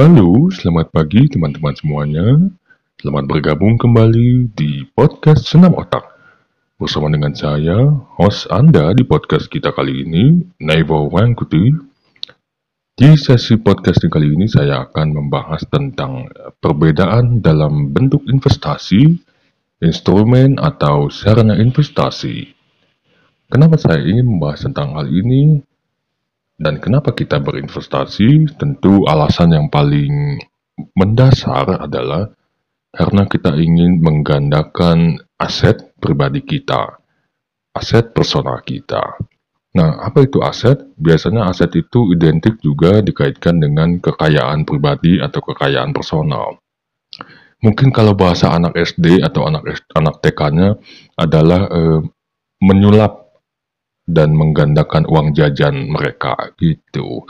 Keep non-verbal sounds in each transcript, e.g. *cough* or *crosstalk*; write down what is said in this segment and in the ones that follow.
Halo, selamat pagi teman-teman semuanya. Selamat bergabung kembali di podcast Senam Otak. Bersama dengan saya, host Anda di podcast kita kali ini, Naivo Wangkuti. Di sesi podcast kali ini saya akan membahas tentang perbedaan dalam bentuk investasi, instrumen atau sarana investasi. Kenapa saya ingin membahas tentang hal ini? Dan kenapa kita berinvestasi? Tentu alasan yang paling mendasar adalah karena kita ingin menggandakan aset pribadi kita, aset personal kita. Nah, apa itu aset? Biasanya aset itu identik juga dikaitkan dengan kekayaan pribadi atau kekayaan personal. Mungkin kalau bahasa anak SD atau anak anak TK-nya adalah e, menyulap dan menggandakan uang jajan mereka gitu.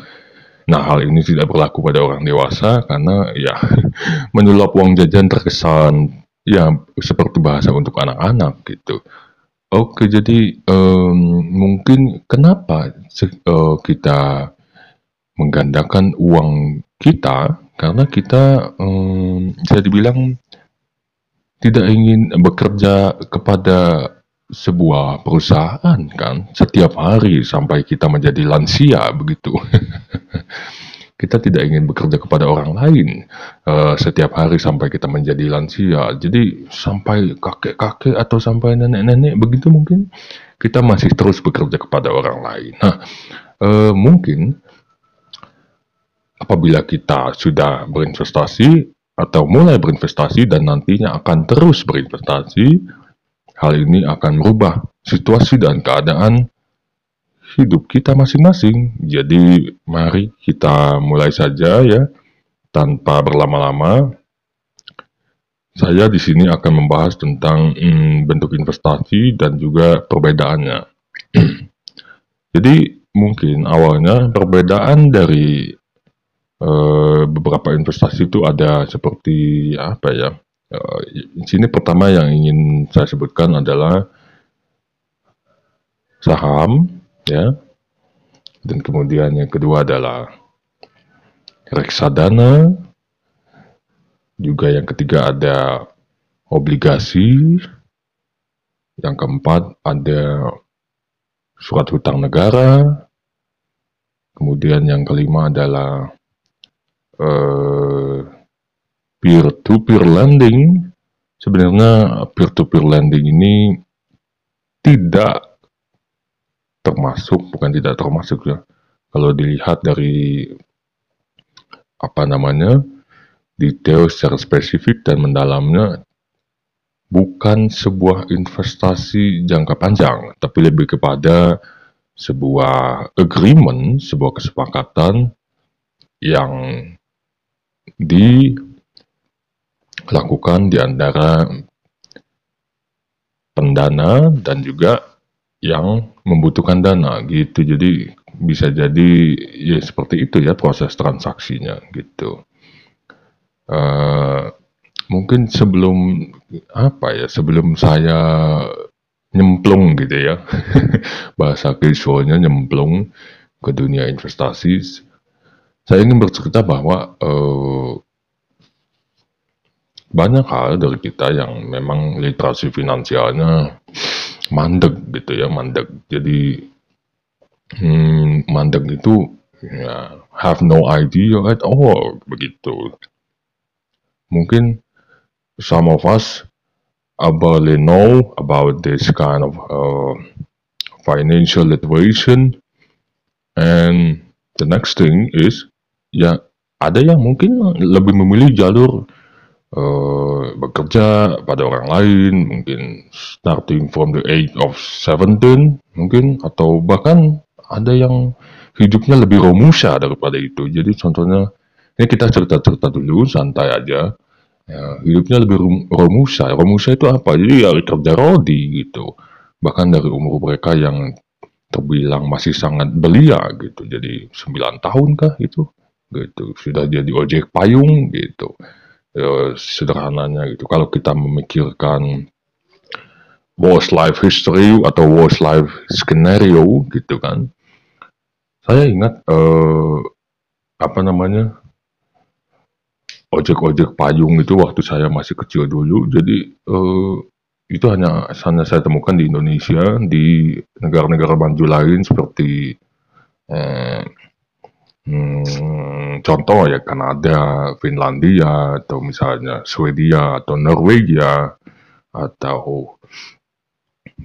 Nah, hal ini tidak berlaku pada orang dewasa karena ya *laughs* menyulap uang jajan terkesan ya seperti bahasa untuk anak-anak gitu. Oke, jadi um, mungkin kenapa uh, kita menggandakan uang kita karena kita um, bisa dibilang tidak ingin bekerja kepada sebuah perusahaan kan setiap hari sampai kita menjadi lansia begitu. *laughs* kita tidak ingin bekerja kepada orang lain uh, setiap hari sampai kita menjadi lansia. Jadi sampai kakek-kakek atau sampai nenek-nenek begitu mungkin kita masih terus bekerja kepada orang lain. Nah, uh, mungkin apabila kita sudah berinvestasi atau mulai berinvestasi dan nantinya akan terus berinvestasi, hal ini akan merubah situasi dan keadaan hidup kita masing-masing. Jadi mari kita mulai saja ya tanpa berlama-lama. Saya di sini akan membahas tentang hmm, bentuk investasi dan juga perbedaannya. *clears throat* Jadi mungkin awalnya perbedaan dari uh, beberapa investasi itu ada seperti apa ya? Di sini pertama yang ingin saya sebutkan adalah saham, ya. Dan kemudian yang kedua adalah reksadana. Juga yang ketiga ada obligasi. Yang keempat ada surat hutang negara. Kemudian yang kelima adalah uh, peer-to-peer lending. Sebenarnya peer-to-peer lending ini tidak termasuk bukan tidak termasuk ya kalau dilihat dari apa namanya detail secara spesifik dan mendalamnya bukan sebuah investasi jangka panjang tapi lebih kepada sebuah agreement sebuah kesepakatan yang dilakukan di antara pendana dan juga yang membutuhkan dana gitu. Jadi bisa jadi ya seperti itu ya proses transaksinya gitu. Uh, mungkin sebelum apa ya sebelum saya nyemplung gitu ya *laughs* bahasa casualnya nyemplung ke dunia investasi saya ingin bercerita bahwa uh, banyak hal dari kita yang memang literasi finansialnya mandek gitu ya mandek. Jadi hmm, mandek itu ya have no idea at all begitu. Mungkin some of us barely know about this kind of uh, financial liberation and the next thing is ya ada yang mungkin lebih memilih jalur uh, bekerja pada orang lain, mungkin starting from the age of 17 mungkin atau bahkan ada yang hidupnya lebih romusha daripada itu. Jadi contohnya ini kita cerita-cerita dulu santai aja. Ya, hidupnya lebih romusha. Romusha itu apa? Jadi ya kerja rodi gitu. Bahkan dari umur mereka yang terbilang masih sangat belia gitu. Jadi 9 tahun kah itu? Gitu. Sudah jadi ojek payung gitu ya, sederhananya gitu. Kalau kita memikirkan worst life history atau worst life scenario gitu kan, saya ingat uh, apa namanya ojek-ojek payung itu waktu saya masih kecil dulu. Jadi uh, itu hanya hanya saya temukan di Indonesia, di negara-negara maju lain seperti eh, hmm, contoh ya Kanada, Finlandia, atau misalnya Swedia atau Norwegia atau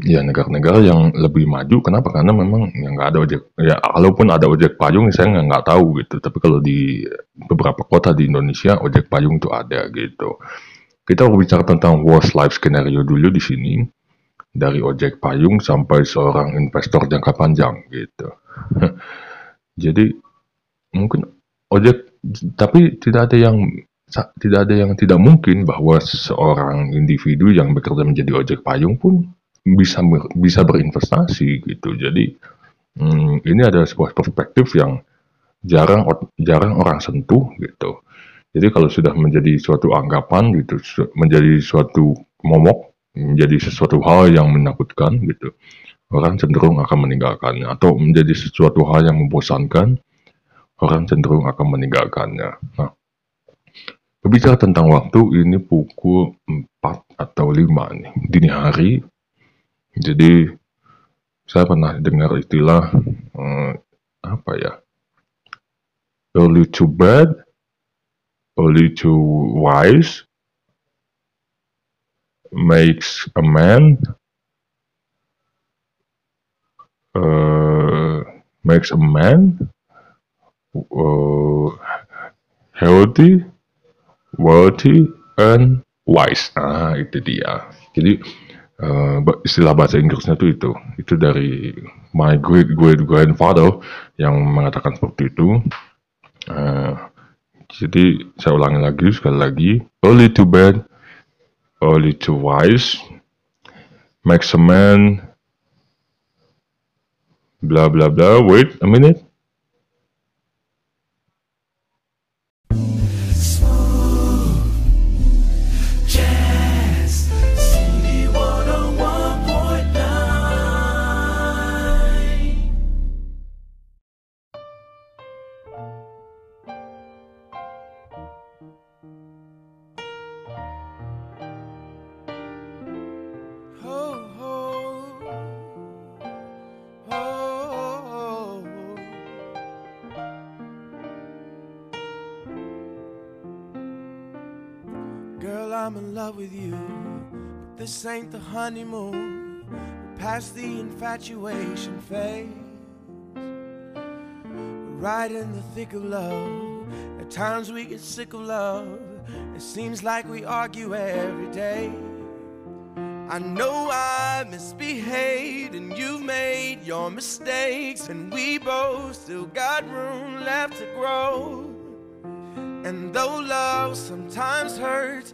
Ya negara-negara yang lebih maju kenapa? Karena memang yang nggak ada ojek ya kalaupun ada ojek payung saya nggak tahu gitu, tapi kalau di beberapa kota di Indonesia ojek payung itu ada gitu. Kita berbicara tentang worst life scenario dulu di sini, dari ojek payung sampai seorang investor jangka panjang gitu. *laughs* Jadi mungkin ojek tapi tidak ada yang tidak ada yang tidak mungkin bahwa seorang individu yang bekerja menjadi ojek payung pun bisa bisa berinvestasi gitu. Jadi hmm, ini adalah sebuah perspektif yang jarang jarang orang sentuh gitu. Jadi kalau sudah menjadi suatu anggapan gitu, menjadi suatu momok, menjadi sesuatu hal yang menakutkan gitu, orang cenderung akan meninggalkannya atau menjadi sesuatu hal yang membosankan, orang cenderung akan meninggalkannya. Nah, berbicara tentang waktu ini pukul 4 atau 5 nih, dini hari jadi saya pernah dengar istilah eh, apa ya? Early to bed, early to wise makes a man uh, makes a man uh, healthy, wealthy, and wise. Nah, itu dia. Jadi uh, istilah bahasa Inggrisnya itu itu itu dari my great great grandfather yang mengatakan seperti itu uh, jadi saya ulangi lagi sekali lagi early to bed early to wise makes a man blah blah blah wait a minute I'm in love with you. But this ain't the honeymoon. Past the infatuation phase. We're right in the thick of love. At times we get sick of love. It seems like we argue every day. I know I misbehaved and you've made your mistakes, and we both still got room left to grow. And though love sometimes hurts,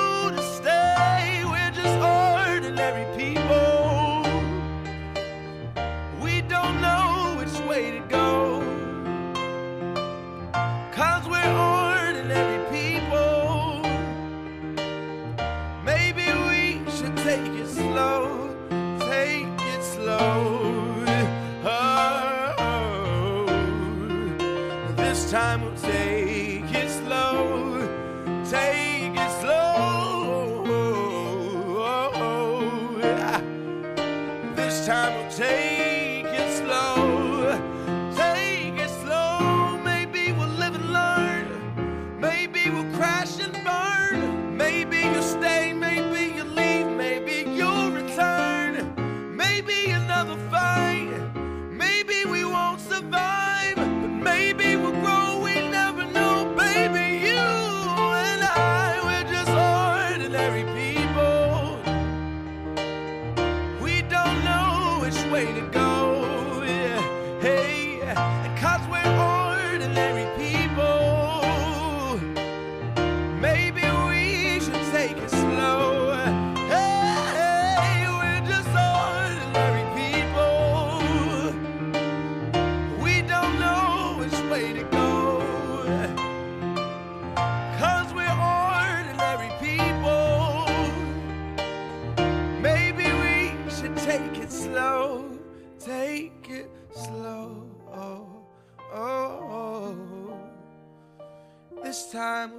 ordinary people. time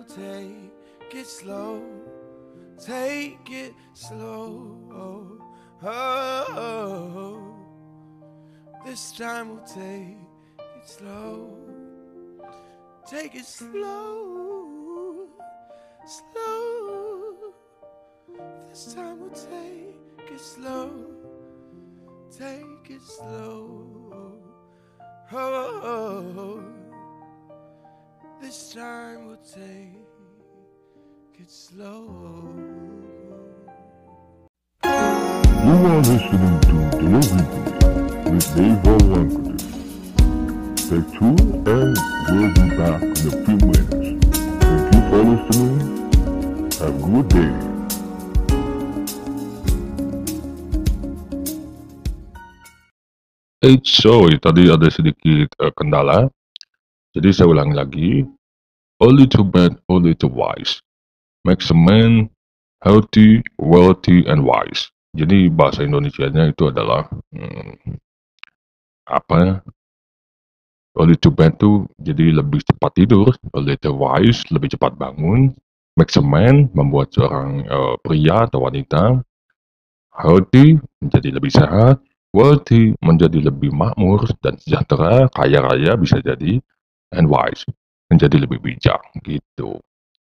take it slow. Take it slow. Oh, oh. This time we'll take it slow. Take it slow, slow. This time we'll take it slow. Take it slow. Oh, this time we'll take it slow. You are listening to Delivery Beat with Dave Languages. Stay tuned and we'll be back in a few minutes. Thank you for listening. Have a good day. Eh, sorry, tadi ada sedikit eh, kendala. Jadi saya ulangi lagi. Only to bad, only to wise. Makes a man healthy, wealthy, and wise. Jadi bahasa Indonesianya itu adalah hmm, apa? Only to bed tuh jadi lebih cepat tidur, only to wise lebih cepat bangun, makes a man membuat seorang eh, pria atau wanita healthy menjadi lebih sehat, wealthy menjadi lebih makmur dan sejahtera, kaya raya bisa jadi, and wise menjadi lebih bijak gitu.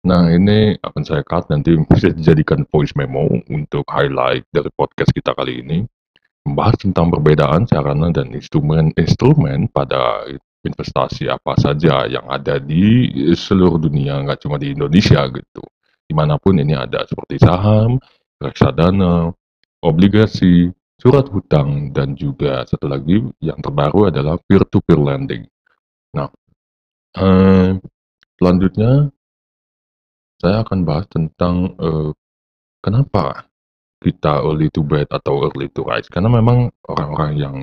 Nah ini akan saya cut nanti *laughs* bisa dijadikan voice memo untuk highlight dari podcast kita kali ini membahas tentang perbedaan sarana dan instrumen-instrumen pada investasi apa saja yang ada di seluruh dunia nggak cuma di Indonesia gitu di mana pun ini ada seperti saham, reksadana, obligasi, surat hutang dan juga satu lagi yang terbaru adalah peer-to-peer lending. Nah, eh, selanjutnya saya akan bahas tentang eh, kenapa kita early to bed atau early to rise. Karena memang orang-orang yang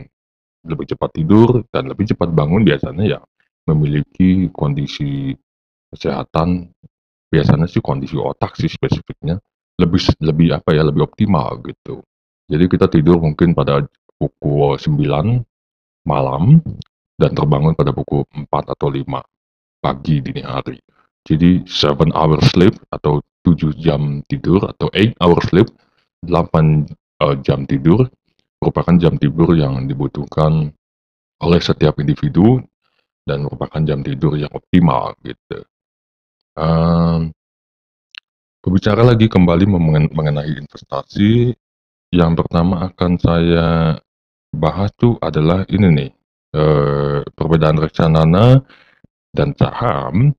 lebih cepat tidur dan lebih cepat bangun biasanya ya memiliki kondisi kesehatan. Biasanya sih kondisi otak sih spesifiknya lebih lebih apa ya lebih optimal gitu. Jadi kita tidur mungkin pada pukul 9 malam dan terbangun pada pukul 4 atau 5 pagi dini hari jadi 7 hour sleep atau 7 jam tidur atau 8 hour sleep 8 eh, jam tidur merupakan jam tidur yang dibutuhkan oleh setiap individu dan merupakan jam tidur yang optimal gitu. Ehm, berbicara lagi kembali mengen- mengenai investasi, yang pertama akan saya bahas tuh adalah ini nih, eh, perbedaan reksadana dan saham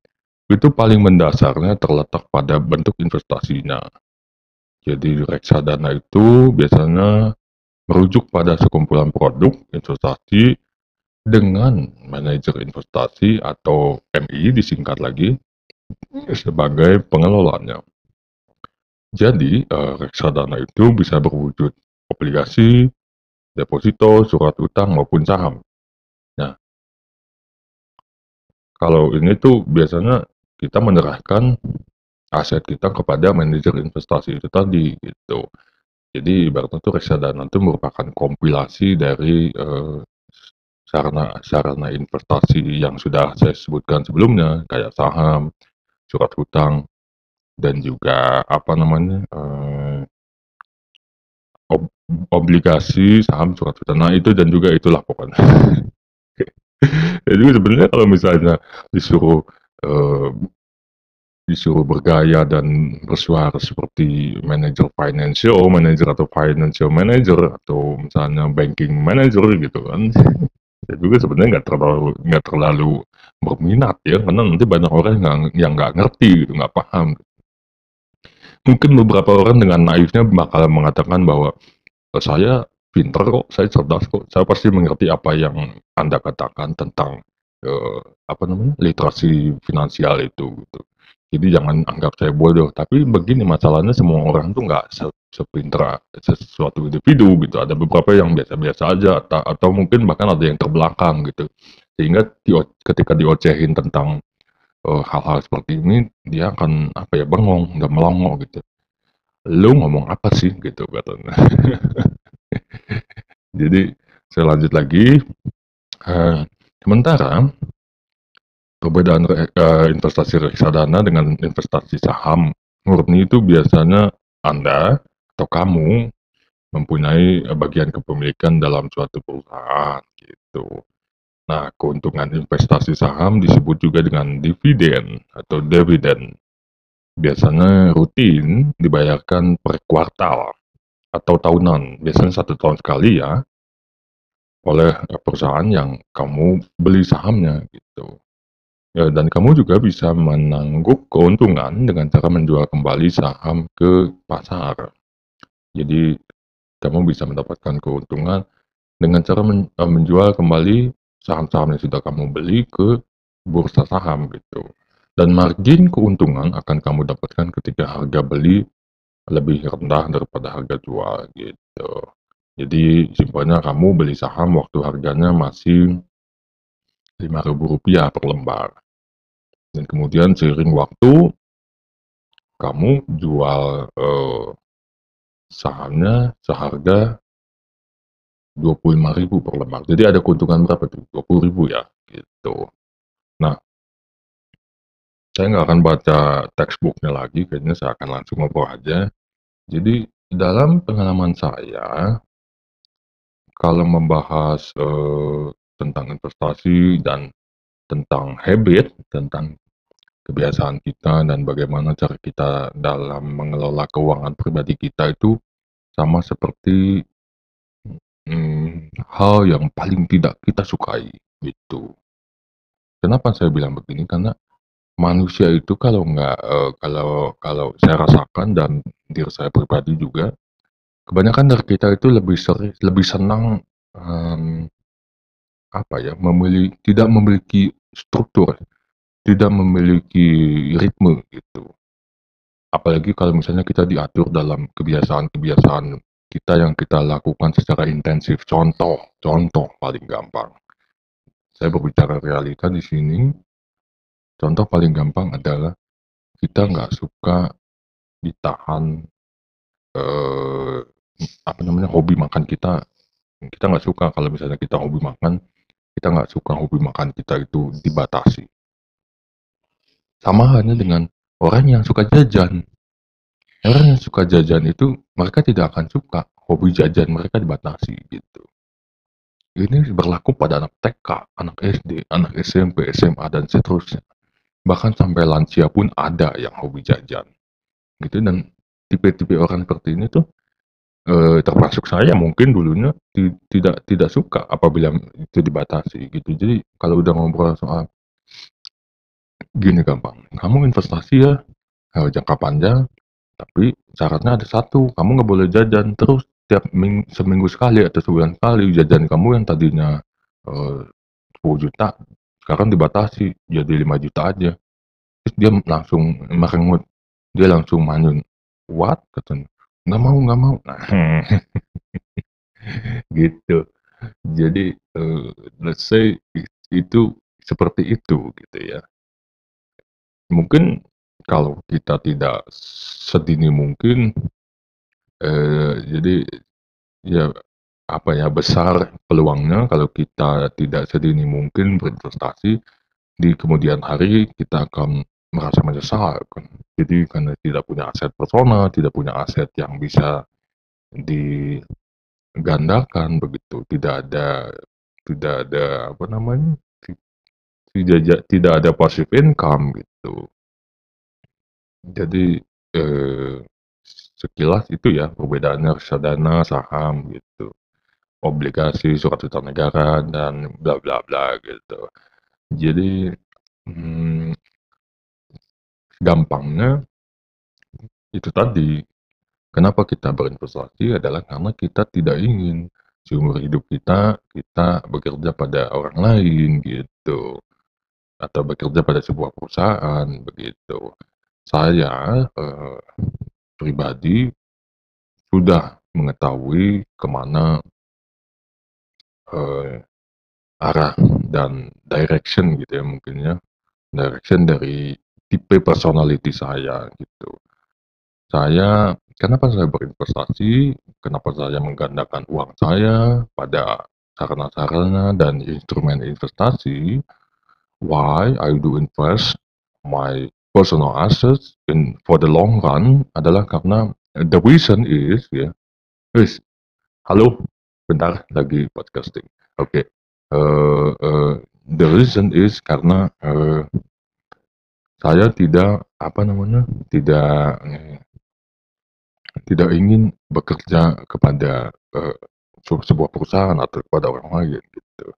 itu paling mendasarnya terletak pada bentuk investasinya. Jadi reksadana itu biasanya merujuk pada sekumpulan produk investasi dengan manajer investasi atau MI disingkat lagi sebagai pengelolanya. Jadi eh, reksadana itu bisa berwujud obligasi, deposito, surat utang maupun saham. Kalau ini tuh biasanya kita menyerahkan aset kita kepada manajer investasi itu tadi gitu. Jadi ibaratnya tuh reksadana itu merupakan kompilasi dari eh, sarana sarana investasi yang sudah saya sebutkan sebelumnya kayak saham, surat hutang dan juga apa namanya eh, ob- obligasi, saham, surat hutang. Nah itu dan juga itulah pokoknya. *laughs* *laughs* Jadi sebenarnya kalau misalnya disuruh eh, disuruh bergaya dan bersuara seperti manajer financial manager atau financial manager atau misalnya banking manager gitu kan *laughs* saya juga sebenarnya nggak terlalu nggak terlalu berminat ya karena nanti banyak orang yang yang nggak ngerti gitu nggak paham. Mungkin beberapa orang dengan naifnya bakal mengatakan bahwa, "E saya pinter kok, saya cerdas kok, saya pasti mengerti apa yang Anda katakan tentang, eee, apa namanya, literasi finansial itu," gitu. Jadi jangan anggap saya bodoh, tapi begini masalahnya semua orang tuh nggak se sepintar sesuatu individu gitu, ada beberapa yang biasa-biasa aja ata atau mungkin bahkan ada yang terbelakang gitu. Sehingga dio ketika diocehin tentang, eee, hal-hal seperti ini, dia akan apa ya, bengong dan melongo gitu. "Lu ngomong apa sih?" Gitu katanya. *laughs* Jadi saya lanjut lagi, eee, sementara perbedaan eee, investasi reksadana dengan investasi saham murni itu biasanya Anda atau kamu mempunyai, bagian kepemilikan dalam suatu perusahaan gitu. Nah, keuntungan investasi saham disebut juga dengan dividen atau dividen. Biasanya rutin dibayarkan per kuartal atau tahunan, biasanya 1 tahun sekali ya, oleh, eee, perusahaan yang kamu beli sahamnya gitu. Ya dan kamu juga bisa menangguk keuntungan dengan cara menjual kembali saham ke pasar. Jadi kamu bisa mendapatkan keuntungan dengan cara eee, menjual kembali saham-saham yang sudah kamu beli ke bursa saham gitu. Dan margin keuntungan akan kamu dapatkan ketika harga beli lebih rendah daripada harga jual gitu. Jadi simpelnya kamu beli saham waktu harganya masih Rp5.000 per lembar. Dan kemudian seiring waktu kamu jual, eee, sahamnya seharga Rp25.000 per lembar. Jadi ada keuntungan berapa tuh? Rp20.000 ya, gitu. Nah saya nggak akan baca textbook-nya lagi, kayaknya saya akan langsung ngobrol aja. Jadi dalam pengalaman saya kalau membahas, eee, tentang investasi dan tentang habit, tentang kebiasaan kita dan bagaimana cara kita dalam mengelola keuangan pribadi kita itu sama seperti, mmm, hal yang paling tidak kita sukai, gitu. Kenapa saya bilang begini, karena manusia itu kalau nggak eee, kalau kalau saya rasakan dan diri saya pribadi juga, kebanyakan dari kita itu lebih seri lebih senang, mmm, apa ya, memili tidak memiliki struktur, tidak memiliki ritme gitu. Apalagi kalau misalnya kita diatur dalam kebiasaan-kebiasaan kita yang kita lakukan secara intensif. Contoh contoh paling gampang, saya berbicara realita di sini, contoh paling gampang adalah kita nggak suka ditahan, eee, apa namanya, hobi makan kita, kita nggak suka kalau misalnya kita hobi makan, kita nggak suka hobi makan kita itu dibatasi. Sama halnya dengan orang yang suka jajan. Orang yang suka jajan itu mereka tidak akan suka hobi jajan mereka dibatasi gitu. Ini berlaku pada anak TK, anak SD, anak SMP, SMA, dan seterusnya. Bahkan sampai lansia pun ada yang hobi jajan, gitu dan tipe-tipe orang seperti ini tuh, eee, termasuk saya mungkin dulunya ti tidak tidak suka apabila itu dibatasi gitu. Jadi kalau udah ngobrol soal gini gampang, kamu investasi ya, eee, jangka panjang, tapi syaratnya ada 1, kamu nggak boleh jajan terus tiap ming seminggu sekali atau sebulan sekali, jajan kamu yang tadinya, eee, Rp10.000.000 sekarang dibatasi jadi Rp5.000.000 aja. Terus dia langsung merengut, dia langsung manyun, "What?" katanya, "Nggak mau nggak mau." Nah, *laughs* gitu. Jadi, eee, let's say it itu seperti itu gitu ya. Mungkin kalau kita tidak sedini mungkin, eee, jadi ya, apa ya, besar peluangnya kalau kita tidak sedini mungkin berinvestasi, di kemudian hari kita akan merasa menyesal kan. Jadi karena tidak punya aset personal, tidak punya aset yang bisa digandakan begitu, tidak ada tidak ada apa namanya, ti tidak tidak ada passive income gitu. Jadi, eee, sekilas itu ya perbedaannya reksadana, saham gitu, obligasi, surat utang negara, dan bla bla bla gitu. Jadi, mmm gampangnya itu tadi, kenapa kita berinvestasi adalah karena kita tidak ingin seumur hidup kita, kita bekerja pada orang lain gitu, atau bekerja pada sebuah perusahaan begitu. Saya, eee, pribadi sudah mengetahui ke mana eee, arah dan direction gitu ya mungkin ya, direction dari tipe personality saya gitu. Saya kenapa saya berinvestasi, kenapa saya menggandakan uang saya pada sarana-sarana dan instrumen investasi, why I do invest my personal assets in for the long run adalah karena the reason is ya wis, halo, bentar lagi podcasting. Oke, eee eee, the reason is karena, eee saya tidak, apa namanya, tidak, tidak ingin bekerja kepada, se sebuah perusahaan atau kepada orang lain gitu.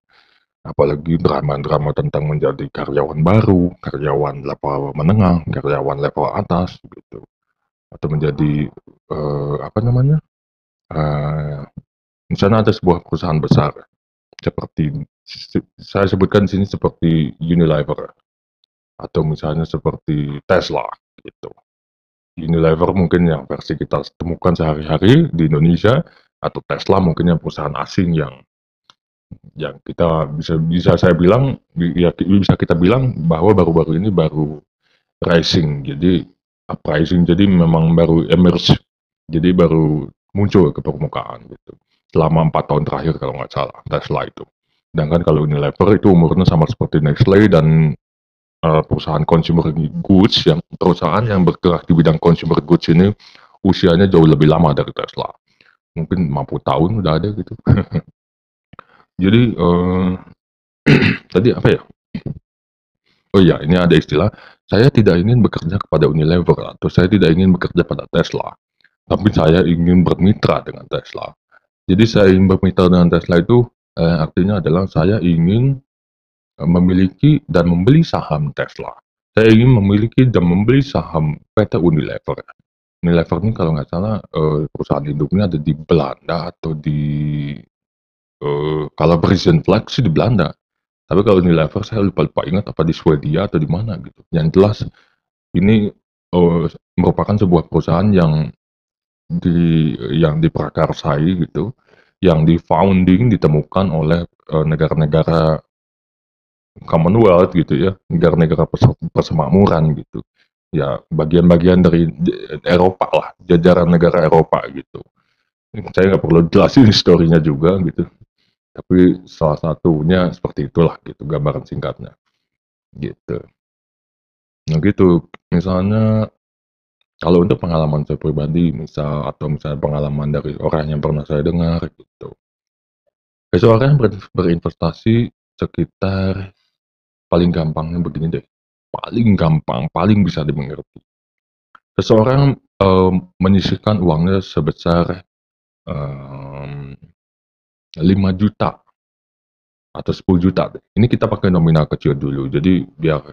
Apalagi drama-drama tentang menjadi karyawan baru, karyawan level menengah, karyawan level atas gitu, atau menjadi, eee, apa namanya, misalnya ada sebuah perusahaan besar seperti se saya sebutkan di sini seperti Unilever atau misalnya seperti Tesla gitu. Unilever mungkin yang versi kita temukan sehari-hari di Indonesia, atau Tesla mungkin yang perusahaan asing yang yang kita bisa bisa saya bilang bi ya bisa kita bilang bahwa baru-baru ini baru rising, jadi uprising, jadi memang baru emerge, jadi baru muncul ke permukaan gitu, selama 4 tahun terakhir kalau nggak salah Tesla itu. Sedangkan kalau Unilever itu umurnya sama seperti Nestle dan, eee, perusahaan consumer goods yang perusahaan yang bergerak di bidang consumer goods ini usianya jauh lebih lama dari Tesla, mungkin 50 tahun udah ada gitu. *laughs* Jadi, eee, *clears throat* tadi apa ya? Oh iya, ini ada istilah, saya tidak ingin bekerja kepada Unilever atau saya tidak ingin bekerja pada Tesla, tapi saya ingin bermitra dengan Tesla. Jadi saya ingin bermitra dengan Tesla itu, eee, artinya adalah saya ingin, eee, memiliki dan membeli saham Tesla. Saya ingin memiliki dan membeli saham PT Unilever. Unilever ini kalau nggak salah, eee, perusahaan induknya ada di Belanda atau di, eee, kalau Flag sih di Belanda. Tapi kalau Unilever saya lupa-lupa ingat apa di Swedia atau di mana gitu. Yang jelas ini, eee, merupakan sebuah perusahaan yang di yang diprakarsai gitu, yang di-founding, ditemukan oleh, eee, negara-negara Commonwealth gitu ya, negara-negara perse persemakmuran gitu. Ya bagian-bagian dari Eropa lah, jajaran negara Eropa gitu. Saya nggak perlu jelasin historinya juga gitu, tapi salah satunya seperti itulah gitu gambaran singkatnya, gitu. Nah gitu, misalnya kalau untuk pengalaman saya pribadi misal atau misalnya pengalaman dari orang yang pernah saya dengar gitu. Seseorang ber berinvestasi sekitar paling gampangnya begini deh, paling gampang, paling bisa dimengerti. Seseorang, eee, menyisihkan uangnya sebesar, mmm, 5.000.000 atau 10.000.000 deh. Ini kita pakai nominal kecil dulu, jadi biar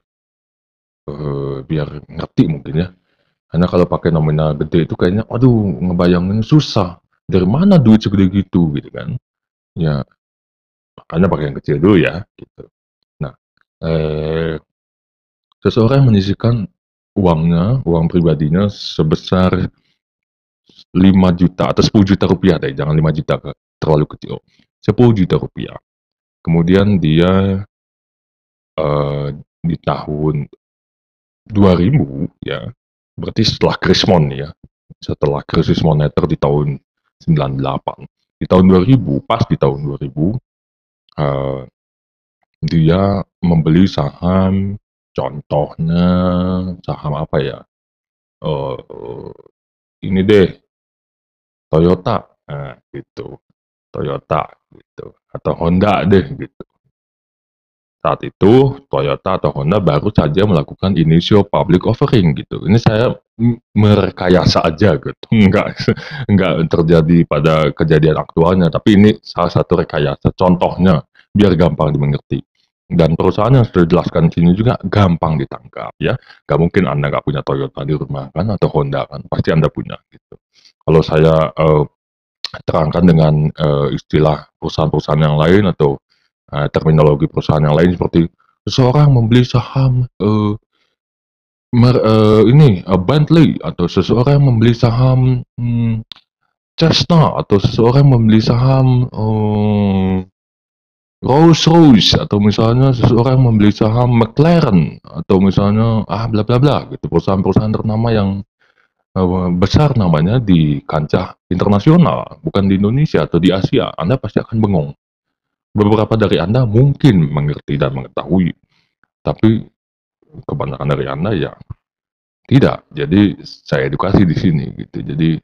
eee, biar ngerti mungkin ya. Karena kalau pakai nominal gede itu kayaknya, aduh ngebayanginnya susah, dari mana duit segede gitu, gitu kan. Ya, makanya pakai yang kecil dulu ya, gitu. Nah, eee, seseorang menyisihkan uangnya, uang pribadinya sebesar 5.000.000 atau Rp10.000.000 deh, jangan 5.000.000 Kak, terlalu kecil, Rp10.000.000. Kemudian dia eee, di tahun 2000 ya, berarti setelah krismon ya, setelah krisis moneter di tahun 98. Di tahun 2000, pas di tahun 2000, eee, dia membeli saham, contohnya saham apa ya, eee, ini deh, Toyota, nah gitu, Toyota gitu, atau Honda deh gitu. Saat itu Toyota atau Honda baru saja melakukan initial public offering gitu. Ini saya merekayasa aja gitu, *laughs* enggak enggak terjadi pada kejadian aktualnya, tapi ini salah satu rekayasa, contohnya, biar gampang dimengerti. Dan perusahaan yang sudah dijelaskan di sini juga gampang ditangkap ya. Gak mungkin Anda nggak punya Toyota di rumah kan atau Honda kan, pasti Anda punya gitu. Kalau saya uh, terangkan dengan uh, istilah perusahaan-perusahaan yang lain atau uh, terminologi perusahaan yang lain seperti seseorang membeli saham uh, mer, uh, ini uh, Bentley atau seseorang membeli saham hmm, Cessna atau seseorang membeli saham uh, Rolls Royce atau misalnya seseorang membeli saham McLaren atau misalnya ah bla bla bla gitu. Perusahaan-perusahaan ternama yang besar namanya di kancah internasional bukan di Indonesia atau di Asia. Anda pasti akan bengong beberapa dari Anda mungkin mengerti dan mengetahui tapi kebanyakan dari Anda ya tidak. Jadi saya edukasi di sini gitu. Jadi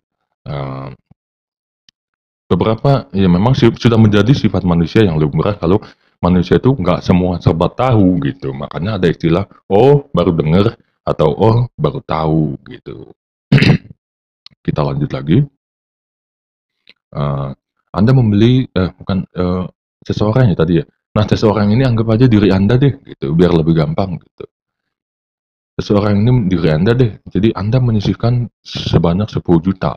uh, beberapa ya memang sudah menjadi sifat manusia yang lumrah kalau manusia itu nggak semua serba tahu gitu. Makanya ada istilah oh baru dengar atau oh baru tahu gitu. *clears throat* Kita lanjut lagi. Uh, anda membeli eh, bukan uh, seseorang ya tadi ya. Nah seseorang ini anggap aja diri Anda deh gitu biar lebih gampang gitu seseorang ini diri Anda deh. Jadi Anda menyisihkan sebanyak 10 juta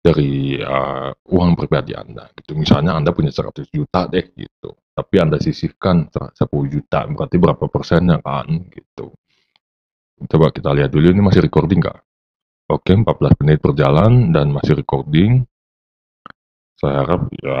dari uh, uang pribadi Anda. Gitu. Misalnya Anda punya 100 juta deh gitu. Tapi Anda sisihkan 10 juta, berarti berapa persennya kan gitu. Coba kita lihat dulu ini masih recording nggak? Oke, 14 menit berjalan dan masih recording. Saya harap ya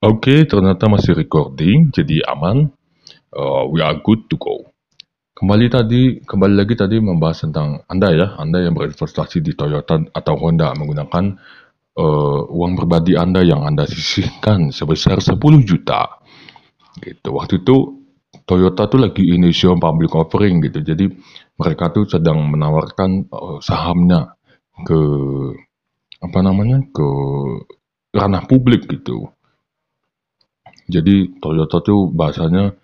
Oke, okay, ternyata masih recording, jadi aman. Uh, we are good to go. Kembali tadi, kembali lagi tadi membahas tentang Anda ya, Anda yang berinvestasi di Toyota atau Honda menggunakan uh, uang pribadi Anda yang Anda sisihkan sebesar 10 juta. Gitu. Waktu itu Toyota tuh lagi initial public offering gitu. Jadi mereka tuh sedang menawarkan uh, sahamnya ke apa namanya? ke ranah publik gitu. Jadi Toyota tuh bahasanya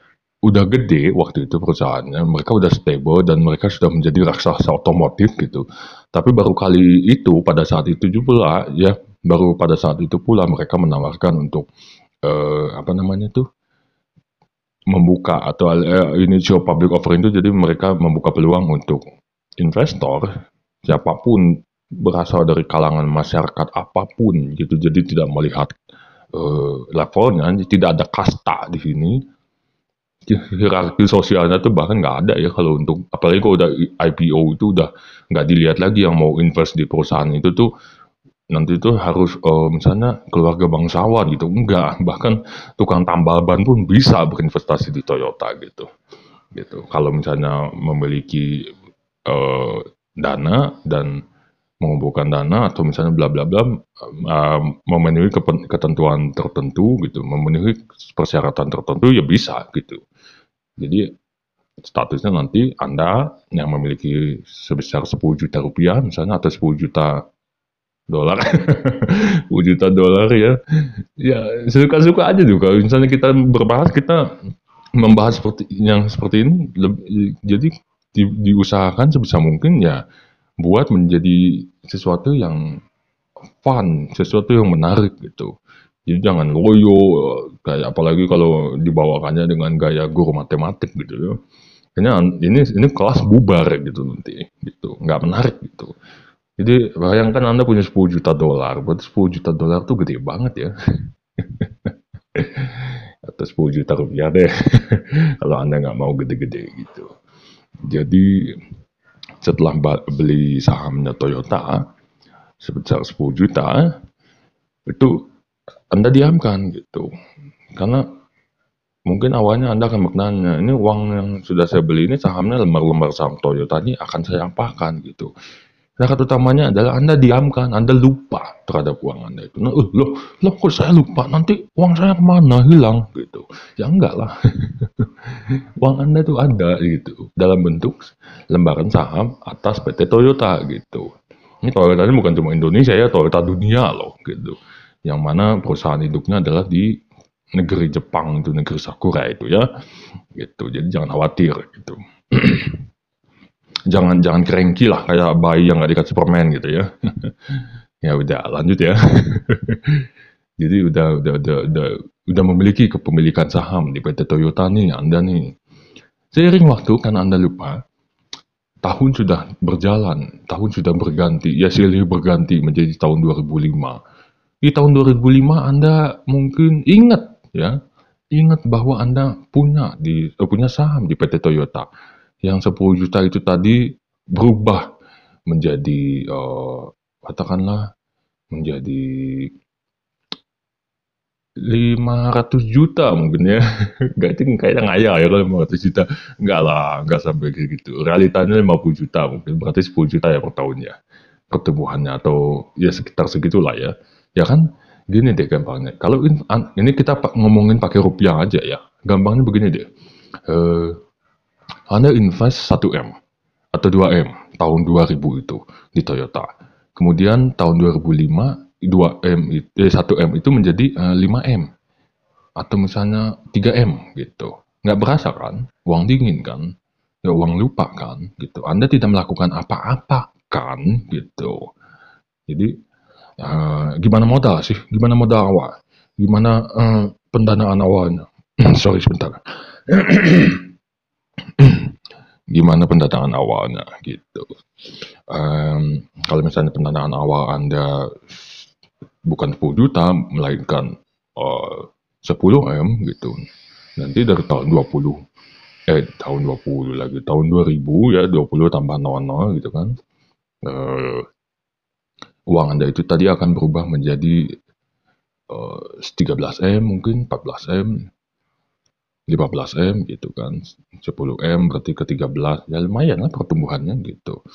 udah gede waktu itu perusahaannya, mereka udah stable dan mereka sudah menjadi raksasa otomotif gitu. Tapi baru kali itu pada saat itu juga ya, baru pada saat itu pula mereka menawarkan untuk uh, apa namanya tuh membuka atau uh, initial public offering itu jadi mereka membuka peluang untuk investor siapa pun berasal dari kalangan masyarakat apa pun gitu. Jadi tidak melihat uh, levelnya, tidak ada kasta di sini. Hierarki sosialnya tuh bahkan nggak ada ya kalau untuk apalagi kalau udah IPO itu udah nggak dilihat lagi yang mau invest di perusahaan itu tuh nanti itu harus uh, misalnya keluarga bangsawan gitu enggak *laughs* bahkan tukang tambal ban pun bisa berinvestasi di Toyota gitu. Gitu. Kalau misalnya memiliki uh, dana dan mengumpulkan dana atau misalnya bla bla bla uh, memenuhi ketentuan tertentu gitu memenuhi persyaratan tertentu ya bisa gitu. Jadi statusnya nanti Anda yang memiliki sebesar 10 juta rupiah misalnya atau 10 juta dolar *laughs* 10 juta dolar ya ya suka-suka aja juga. Misalnya kita berbahas kita membahas seperti yang seperti ini jadi di, diusahakan sebisa mungkin ya buat menjadi sesuatu yang fun sesuatu yang menarik gitu jadi jangan loyo kayak apalagi kalau dibawakannya dengan gaya guru matematik gitu ya. Kayaknya ini ini kelas bubar gitu nanti gitu, nggak menarik gitu. Jadi bayangkan Anda punya 10 juta dolar, buat 10 juta dolar tuh gede banget ya. *laughs* Atau 10 juta rupiah deh, *laughs* kalau Anda nggak mau gede-gede gitu. Jadi setelah beli sahamnya Toyota sebesar 10 juta, itu anda diamkan gitu. Karena mungkin awalnya Anda akan bertanya, ini uang yang sudah saya beli ini sahamnya lembar-lembar saham Toyota ini akan saya apakan gitu. Syarat utamanya adalah Anda diamkan, Anda lupa terhadap uang Anda itu. Nah, eh, loh, loh kok saya lupa? Nanti uang saya ke mana? Hilang gitu. Ya enggak lah. *laughs* uang Anda itu ada gitu dalam bentuk lembaran saham atas PT Toyota gitu. Ini Toyota ini bukan cuma Indonesia ya, Toyota dunia loh gitu. Yang mana perusahaan induknya adalah di negeri Jepang itu negeri Sakura itu ya gitu jadi jangan khawatir gitu *clears throat* jangan jangan kerengki lah kayak bayi yang gak dikasih permen gitu ya. *laughs* Ya udah lanjut ya. *laughs* Jadi udah udah udah udah udah memiliki kepemilikan saham di PT Toyota nih anda nih. Seiring waktu karena anda lupa tahun sudah berjalan tahun sudah berganti. Ya silih berganti menjadi tahun 2005 di tahun 2005 anda mungkin ingat ya ingat bahwa anda punya di eh, punya saham di PT Toyota yang 10 juta itu tadi berubah menjadi uh, katakanlah menjadi 500 juta mungkin ya. *laughs* Gak itu kayaknya ngaya ya kalau 500 juta. Enggak lah, enggak sampai kayak gitu. Realitanya 50 juta mungkin. Berarti 10 juta ya per tahunnya. Pertumbuhannya atau ya sekitar segitulah ya. Ya kan? Gini deh gampangnya, kalau ini kita ngomongin pakai rupiah aja ya, gampangnya begini deh. Uh, anda invest 1M atau 2M tahun 2000 itu di Toyota. Kemudian tahun 2005 2M itu eh, 1M itu menjadi uh, eh, 5M atau misalnya 3M gitu. Nggak berasa kan? Uang dingin kan? Ya uang lupa kan? Gitu. Anda tidak melakukan apa-apa kan? Gitu. Jadi uh, gimana modal sih? Gimana modal awal? Gimana uh, pendanaan awalnya? *clears throat* Sorry sebentar. *clears throat* gimana pendanaan awalnya gitu. Um, kalau misalnya pendanaan awal Anda bukan 10 juta melainkan uh, 10 M gitu. Nanti dari tahun 20 eh tahun 20 lagi tahun 2000 ya 20 tambah 00 gitu kan. Uh, uang Anda itu tadi akan berubah menjadi uh, 13M mungkin 14M 15M gitu kan. 10M berarti ke 13 ya lumayan lah pertumbuhannya gitu.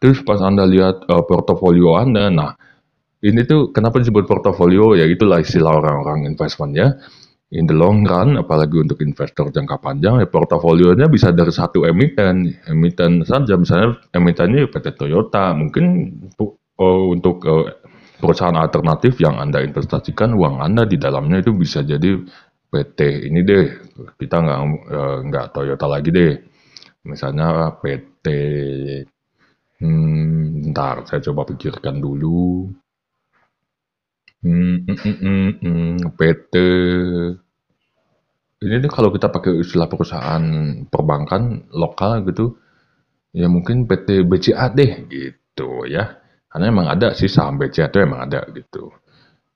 Terus pas Anda lihat uh, portofolio Anda nah ini tuh kenapa disebut portofolio? Ya itulah istilah orang-orang investment ya in the long run apalagi untuk investor jangka panjang ya portofolionya bisa dari satu emiten. Emiten saja misalnya emitennya PT Toyota. Mungkin oh, untuk uh, perusahaan alternatif yang Anda investasikan uang Anda di dalamnya itu bisa jadi PT ini deh, kita nggak uh, nggak Toyota lagi deh. Misalnya PT, hmm, ntar saya coba pikirkan dulu. Hmm, hmm, hmm, hmm, hmm PT, ini deh kalau kita pakai istilah perusahaan perbankan lokal gitu, ya mungkin PT BCA deh gitu ya. Karena emang ada sih saham BCA itu emang ada gitu.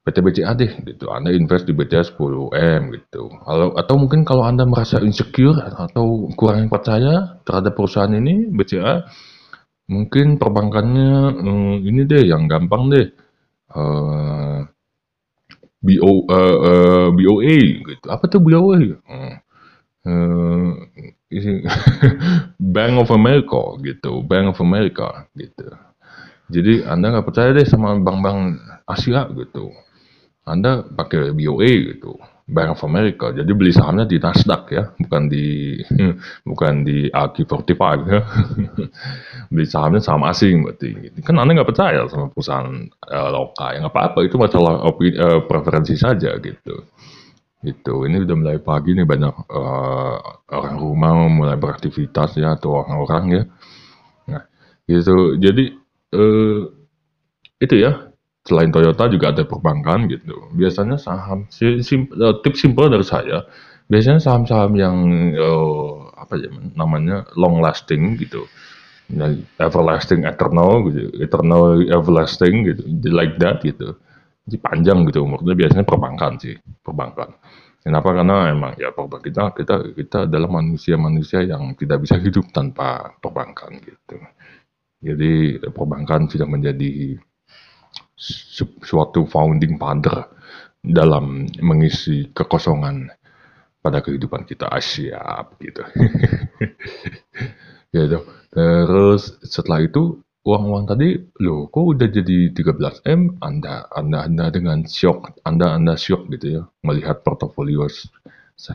PT BCA deh gitu. Anda invest di BCA 10M gitu. Kalau atau mungkin kalau Anda merasa insecure atau kurang percaya terhadap perusahaan ini BCA mungkin perbankannya hmm, ini deh yang gampang deh. Uh, eh, BO uh, uh, eh, BOA gitu. Apa tuh BOA? Uh, *laughs* Bank of America gitu, Bank of America gitu. Jadi Anda nggak percaya deh sama bank-bank Asia gitu. Anda pakai BOA gitu, Bank of America. Jadi beli sahamnya di Nasdaq ya, bukan di *laughs* bukan di AQ45 ya. *laughs* beli sahamnya saham asing berarti. Kan Anda nggak percaya sama perusahaan uh, lokal. Ya nggak apa-apa, itu masalah opini, uh, preferensi saja gitu. Gitu. Ini udah mulai pagi nih banyak uh, orang rumah mulai beraktivitas ya atau orang-orang ya. Nah, gitu. Jadi eh, itu ya selain Toyota juga ada perbankan gitu. Biasanya saham sim, uh, tips simpel dari saya, biasanya saham-saham yang uh, apa ya namanya long lasting gitu. Everlasting eternal gitu, eternal everlasting gitu, like that gitu. Jadi panjang gitu umurnya biasanya perbankan sih, perbankan. Kenapa? Karena emang ya perbankan kita kita kita adalah manusia-manusia yang tidak bisa hidup tanpa perbankan gitu. Jadi perbankan sudah menjadi suatu founding father dalam mengisi kekosongan pada kehidupan kita Asia gitu. *laughs* gitu. Terus setelah itu uang-uang tadi, loh kok udah jadi 13M? Anda, Anda, Anda dengan syok, Anda, Anda syok gitu ya, melihat portofolio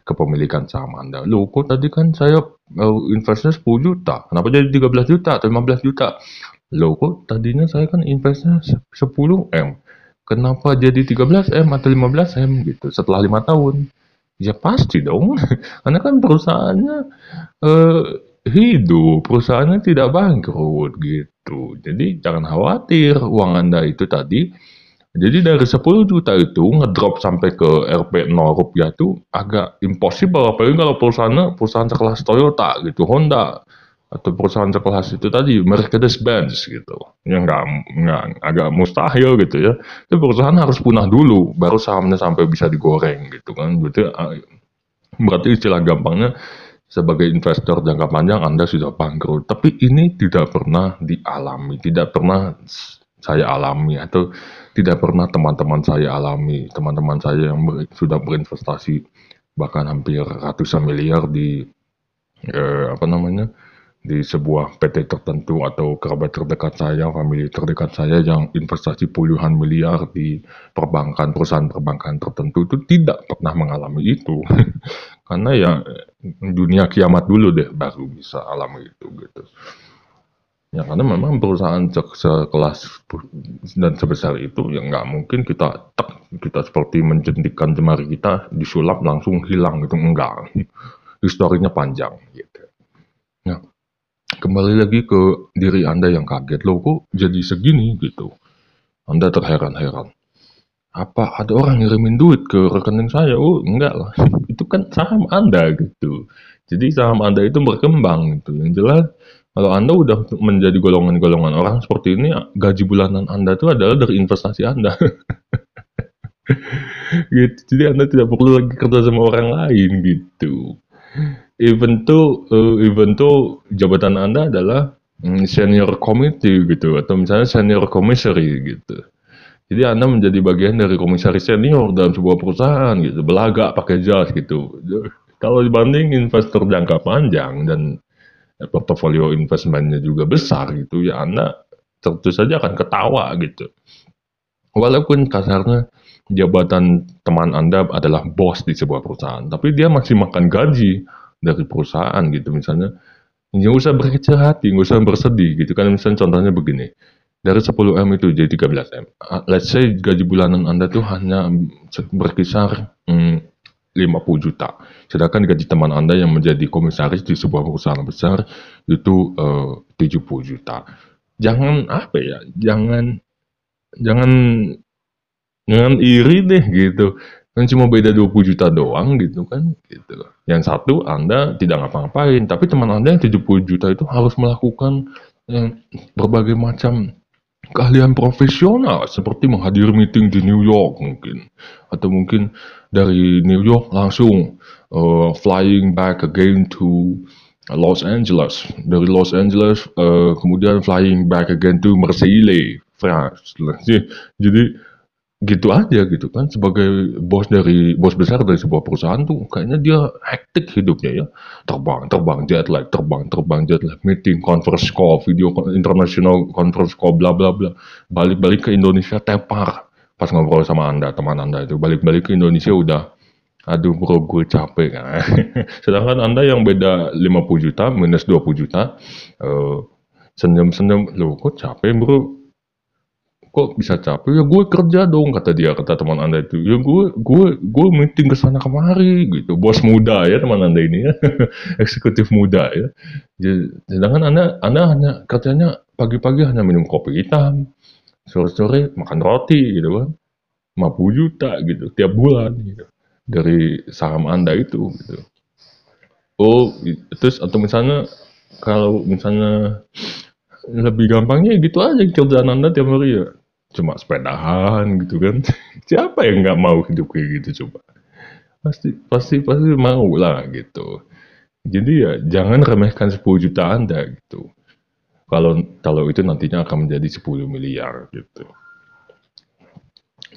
kepemilikan saham Anda. Loh kok tadi kan saya uh, investnya 10 juta, kenapa jadi 13 juta atau 15 juta? Loh kok tadinya saya kan investnya se- 10M, kenapa jadi 13M atau 15M gitu setelah lima tahun? Ya pasti dong, *laughs* karena kan perusahaannya eh, hidup, perusahaannya tidak bangkrut gitu. Jadi jangan khawatir uang Anda itu tadi. Jadi dari 10 juta itu ngedrop sampai ke Rp 0 rupiah itu agak impossible. Apalagi kalau perusahaannya perusahaan sekelas Toyota gitu, Honda atau perusahaan sekelas itu tadi Mercedes-Benz gitu. Yang nggak nggak agak mustahil gitu ya. Itu perusahaan harus punah dulu baru sahamnya sampai bisa digoreng gitu kan. Berarti ah, berarti istilah gampangnya sebagai investor jangka panjang Anda sudah bangkrut. Tapi ini tidak pernah dialami, tidak pernah saya alami atau tidak pernah teman-teman saya alami. Teman-teman saya yang ber- sudah berinvestasi bahkan hampir ratusan miliar di eh, apa namanya di sebuah PT tertentu atau kerabat terdekat saya, family terdekat saya yang investasi puluhan miliar di perbankan, perusahaan perbankan tertentu itu tidak pernah mengalami itu. *laughs* Karena ya dunia kiamat dulu deh baru bisa alami itu gitu. Ya karena memang perusahaan se- sekelas dan sebesar itu ya nggak mungkin kita tek, kita seperti menjentikan jemari kita disulap langsung hilang gitu enggak. Historinya panjang gitu. Kembali lagi ke diri Anda yang kaget loh kok jadi segini gitu. Anda terheran-heran. Apa ada orang ngirimin duit ke rekening saya? Oh, enggak lah. *laughs* Itu kan saham Anda gitu. Jadi saham Anda itu berkembang gitu. Yang jelas kalau Anda udah menjadi golongan-golongan orang seperti ini, gaji bulanan Anda itu adalah dari investasi Anda. *laughs* gitu. Jadi Anda tidak perlu lagi kerja sama orang lain gitu. Even tuh, eh, even tuh jabatan Anda adalah mm, senior committee gitu atau misalnya senior commissary gitu. Jadi Anda menjadi bagian dari komisaris senior dalam sebuah perusahaan gitu, belagak pakai jas gitu. Kalau dibanding investor jangka panjang dan portofolio investmentnya juga besar gitu, ya Anda tentu saja akan ketawa gitu. Walaupun kasarnya jabatan teman Anda adalah bos di sebuah perusahaan, tapi dia masih makan gaji dari perusahaan gitu misalnya. Nggak usah berkecil hati, nggak usah bersedih gitu kan. Misalnya contohnya begini, dari 10M itu jadi 13M. Ah, Let's say gaji bulanan Anda tuh hanya berkisar mm, 50 juta. Sedangkan gaji teman Anda yang menjadi komisaris di sebuah perusahaan besar itu eh, 70 juta. Jangan apa ya? Jangan jangan jangan iri deh gitu. Kan cuma beda 20 juta doang gitu kan gitu. Yang satu Anda tidak ngapa-ngapain, tapi teman Anda yang 70 juta itu harus melakukan eh, berbagai macam keahlian profesional seperti menghadiri meeting di New York mungkin atau mungkin dari New York langsung uh, flying back again to Los Angeles dari Los Angeles uh, kemudian flying back again to Marseille France jadi gitu aja gitu kan. Sebagai bos dari bos besar dari sebuah perusahaan tuh kayaknya dia hektik hidupnya ya. Terbang terbang jet lag terbang terbang jet lag meeting conference call video international conference call bla bla bla. Balik-balik ke Indonesia tepar. Pas ngobrol sama anda teman anda itu. Balik-balik ke Indonesia udah aduh bro gue capek. Kan *laughs* sedangkan anda yang beda 50 juta minus 20 juta eh, senyum-senyum loh kok capek bro kok bisa capek? Ya gue kerja dong kata dia kata teman anda itu. Ya gue gue gue meeting ke sana kemari gitu. Bos muda ya teman anda ini ya. *laughs* Eksekutif muda ya. Jadi, sedangkan anda anda hanya kerjanya pagi-pagi hanya minum kopi hitam sore-sore makan roti gitu kan. 50 juta gitu tiap bulan gitu. Dari saham anda itu gitu. Oh terus atau misalnya kalau misalnya lebih gampangnya gitu aja kerjaan anda tiap hari ya cuma sepedahan gitu kan. *laughs* Siapa yang nggak mau hidup kayak gitu coba? Pasti pasti pasti mau lah gitu. Jadi ya jangan remehkan 10 juta anda gitu. Kalau kalau itu nantinya akan menjadi 10 miliar gitu.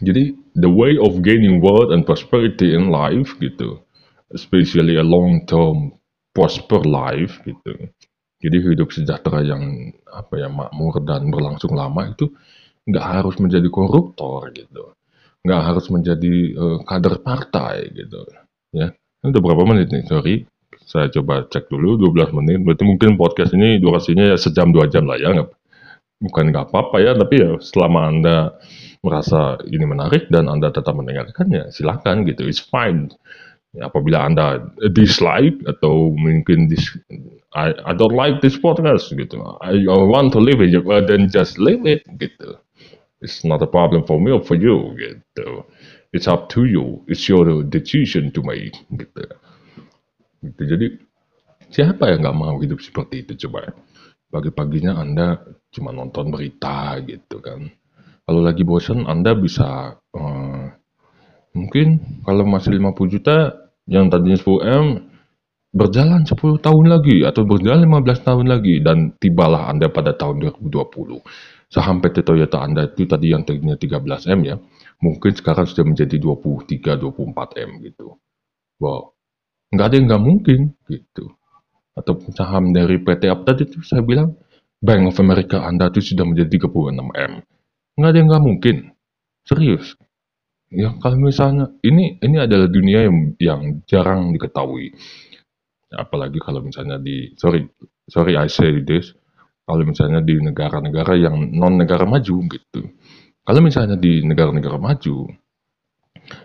Jadi the way of gaining wealth and prosperity in life gitu especially a long term prosper life gitu. Jadi hidup sejahtera yang apa ya makmur dan berlangsung lama itu nggak harus menjadi koruptor gitu, nggak harus menjadi eh, kader partai gitu, ya. Ini udah berapa menit nih? Sorry, saya coba cek dulu 12 menit. Berarti mungkin podcast ini durasinya ya sejam dua jam lah ya, nggak bukan nggak apa-apa ya, tapi ya selama anda merasa ini menarik dan anda tetap mendengarkan ya silakan gitu, it's fine. Ya, apabila anda dislike atau mungkin dis, I, I don't like this podcast gitu, I, I want to leave it, well, then just leave it gitu. It's not a problem for me or for you gitu. It's up to you. It's your decision to make gitu. gitu. Jadi siapa yang nggak mau hidup seperti itu coba? Pagi-paginya Anda cuma nonton berita gitu kan. Kalau lagi bosan Anda bisa eh, mungkin kalau masih 50 juta yang tadinya 10 M berjalan 10 tahun lagi atau berjalan 15 tahun lagi dan tibalah Anda pada tahun 2020. Saham PT Toyota Anda itu tadi yang tadinya 13 M ya, mungkin sekarang sudah menjadi 23 24 M gitu. Wow. Nggak ada yang nggak mungkin gitu. Atau saham dari PT apa tadi itu saya bilang Bank of America Anda itu sudah menjadi 36 M. Nggak ada yang nggak mungkin. Serius. Ya kalau misalnya ini ini adalah dunia yang yang jarang diketahui. Apalagi kalau misalnya di sorry sorry I say this kalau misalnya di negara-negara yang non negara maju gitu. Kalau misalnya di negara-negara maju,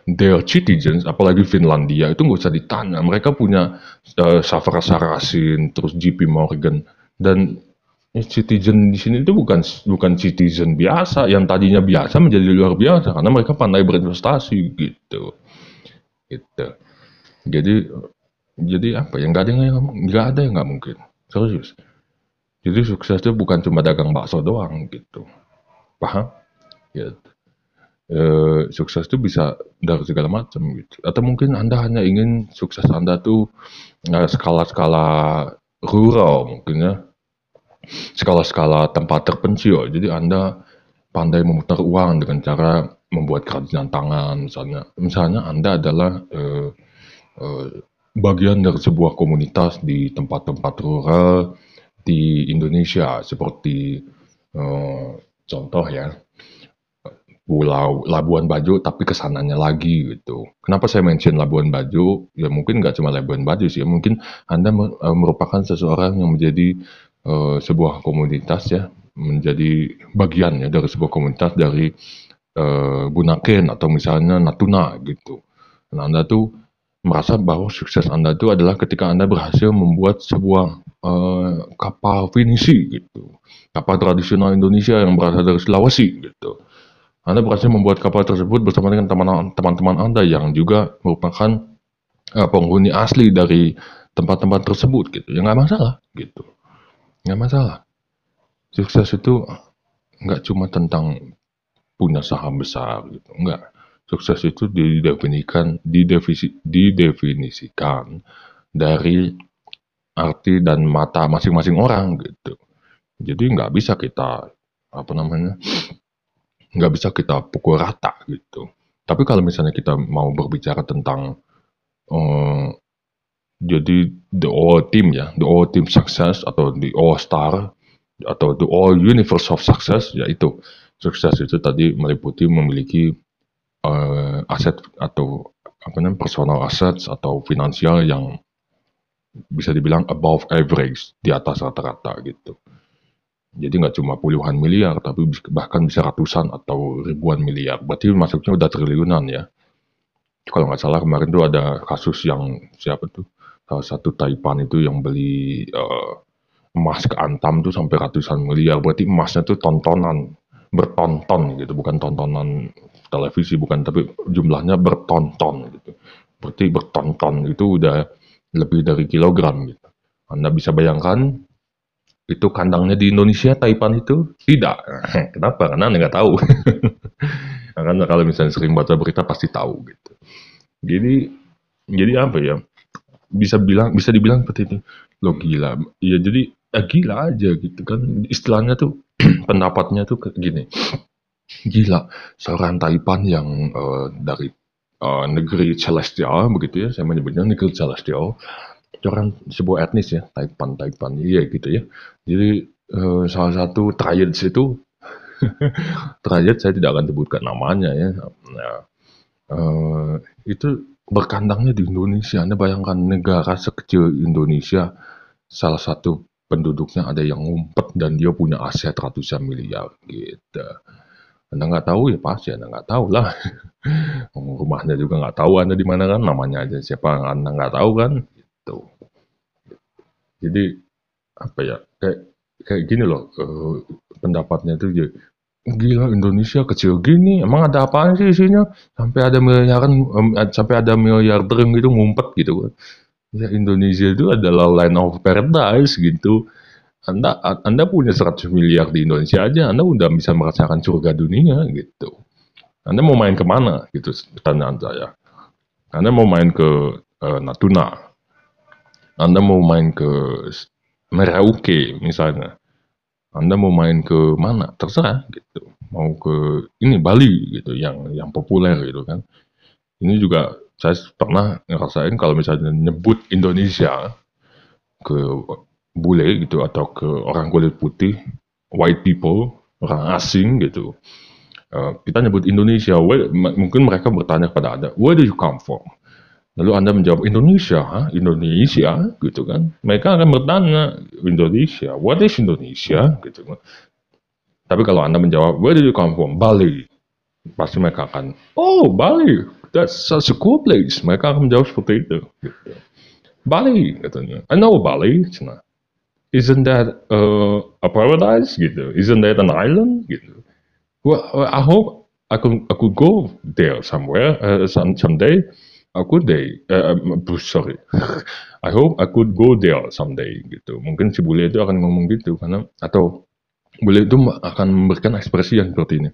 their citizens, apalagi Finlandia itu nggak usah ditanya, mereka punya uh, Safra Sarasin, terus JP Morgan. Dan citizen di sini itu bukan bukan citizen biasa yang tadinya biasa menjadi luar biasa karena mereka pandai berinvestasi gitu. Gitu. Jadi jadi apa ya nggak ada yang nggak ada yang nggak mungkin. Serius jadi sukses itu bukan cuma dagang bakso doang gitu. Paham? Gitu Eh, sukses itu bisa dari segala macam gitu. Atau mungkin anda hanya ingin sukses anda tuh eh, skala-skala rural mungkin ya. Skala-skala tempat terpencil. Jadi Anda pandai memutar uang dengan cara membuat kerajinan tangan misalnya. Misalnya Anda adalah eh, eh, bagian dari sebuah komunitas di tempat-tempat rural di Indonesia seperti eh, contoh ya Pulau Labuan Bajo tapi ke sananya lagi gitu. Kenapa saya mention Labuan Bajo? Ya mungkin nggak cuma Labuan Bajo sih, ya mungkin Anda eh, merupakan seseorang yang menjadi uh, sebuah komunitas ya, menjadi bagian ya dari sebuah komunitas dari uh, Bunaken atau misalnya Natuna gitu. Nah, Anda tuh merasa bahwa sukses Anda itu adalah ketika Anda berhasil membuat sebuah uh, kapal finisi gitu. Kapal tradisional Indonesia yang berasal dari Sulawesi gitu. Anda berhasil membuat kapal tersebut bersama dengan teman-teman Anda yang juga merupakan uh, penghuni asli dari tempat-tempat tersebut gitu. Ya nggak masalah gitu. Nggak masalah. Sukses itu nggak cuma tentang punya saham besar gitu. Nggak. Sukses itu didefinisikan, didefisi, didefinisikan dari arti dan mata masing-masing orang gitu. Jadi nggak bisa kita apa namanya nggak bisa kita pukul rata gitu. Tapi kalau misalnya kita mau berbicara tentang uh, jadi the all team ya, the all team success atau the all star atau the all universe of success yaitu sukses itu tadi meliputi memiliki uh, aset atau apa namanya personal assets atau finansial yang bisa dibilang above average di atas rata-rata gitu. Jadi nggak cuma puluhan miliar, tapi bahkan bisa ratusan atau ribuan miliar. Berarti masuknya udah triliunan ya. Kalau nggak salah kemarin tuh ada kasus yang siapa tuh salah satu Taipan itu yang beli uh, emas ke Antam tuh sampai ratusan miliar. Berarti emasnya tuh tontonan bertonton gitu, bukan tontonan televisi bukan, tapi jumlahnya bertonton gitu. Berarti bertonton itu udah lebih dari kilogram gitu. Anda bisa bayangkan itu kandangnya di Indonesia Taipan itu? Tidak. *laughs* Kenapa? Karena anda nggak tahu. *laughs* Karena kalau misalnya sering baca berita pasti tahu gitu. Jadi jadi apa ya? Bisa bilang bisa dibilang seperti itu. Lo gila. Ya jadi ya gila aja gitu kan. Istilahnya tuh *clears throat* pendapatnya tuh gini gila seorang Taipan yang uh, dari uh, negeri celestial begitu ya saya menyebutnya negeri celestial orang sebuah etnis ya, Taipan, Taipan, iya gitu ya. Jadi eh, salah satu tribes itu *laughs* tribes saya tidak akan sebutkan namanya ya. Nah, itu berkandangnya di Indonesia. Anda bayangkan negara sekecil Indonesia, salah satu penduduknya ada yang ngumpet dan dia punya aset ratusan miliar gitu. Anda nggak tahu ya pasti Anda nggak tahu lah. *laughs* Rumahnya juga nggak tahu Anda di mana kan, namanya aja siapa Anda nggak tahu kan, gitu. Jadi apa ya kayak kayak gini loh eh, pendapatnya itu ya, gila Indonesia kecil gini emang ada apaan sih isinya sampai ada miliaran em, sampai ada miliarder gitu ngumpet gitu kan ya Indonesia itu adalah land of paradise gitu anda Anda punya 100 miliar di Indonesia aja Anda udah bisa merasakan surga dunia gitu. Anda mau main ke mana gitu pertanyaan saya. Anda mau main ke eh, Natuna. Anda mau main ke Merauke misalnya. Anda mau main ke mana? Terserah gitu. Mau ke ini Bali gitu yang yang populer gitu kan. Ini juga saya pernah ngerasain kalau misalnya nyebut Indonesia ke bule gitu atau ke orang kulit putih white people orang asing gitu Eh, kita nyebut Indonesia where- mungkin mereka bertanya kepada anda where do you come from Lalu Anda menjawab Indonesia, Hah? Indonesia, gitu kan? Mereka akan bertanya Indonesia, what is Indonesia, gitu kan? Tapi kalau Anda menjawab Where did you come from? Bali, pasti mereka akan, oh Bali, that's such a cool place. Mereka akan menjawab seperti itu. Gitu. Bali, katanya. I know Bali, cina. Isn't that uh, a paradise, gitu? Isn't that an island, gitu? Well, I hope I could, I could go there somewhere, uh, some, someday. I could day, eh, eh, sorry. *laughs* I hope I could go there someday gitu. Mungkin si bule itu akan ngomong gitu karena atau bule itu akan memberikan ekspresi yang seperti ini.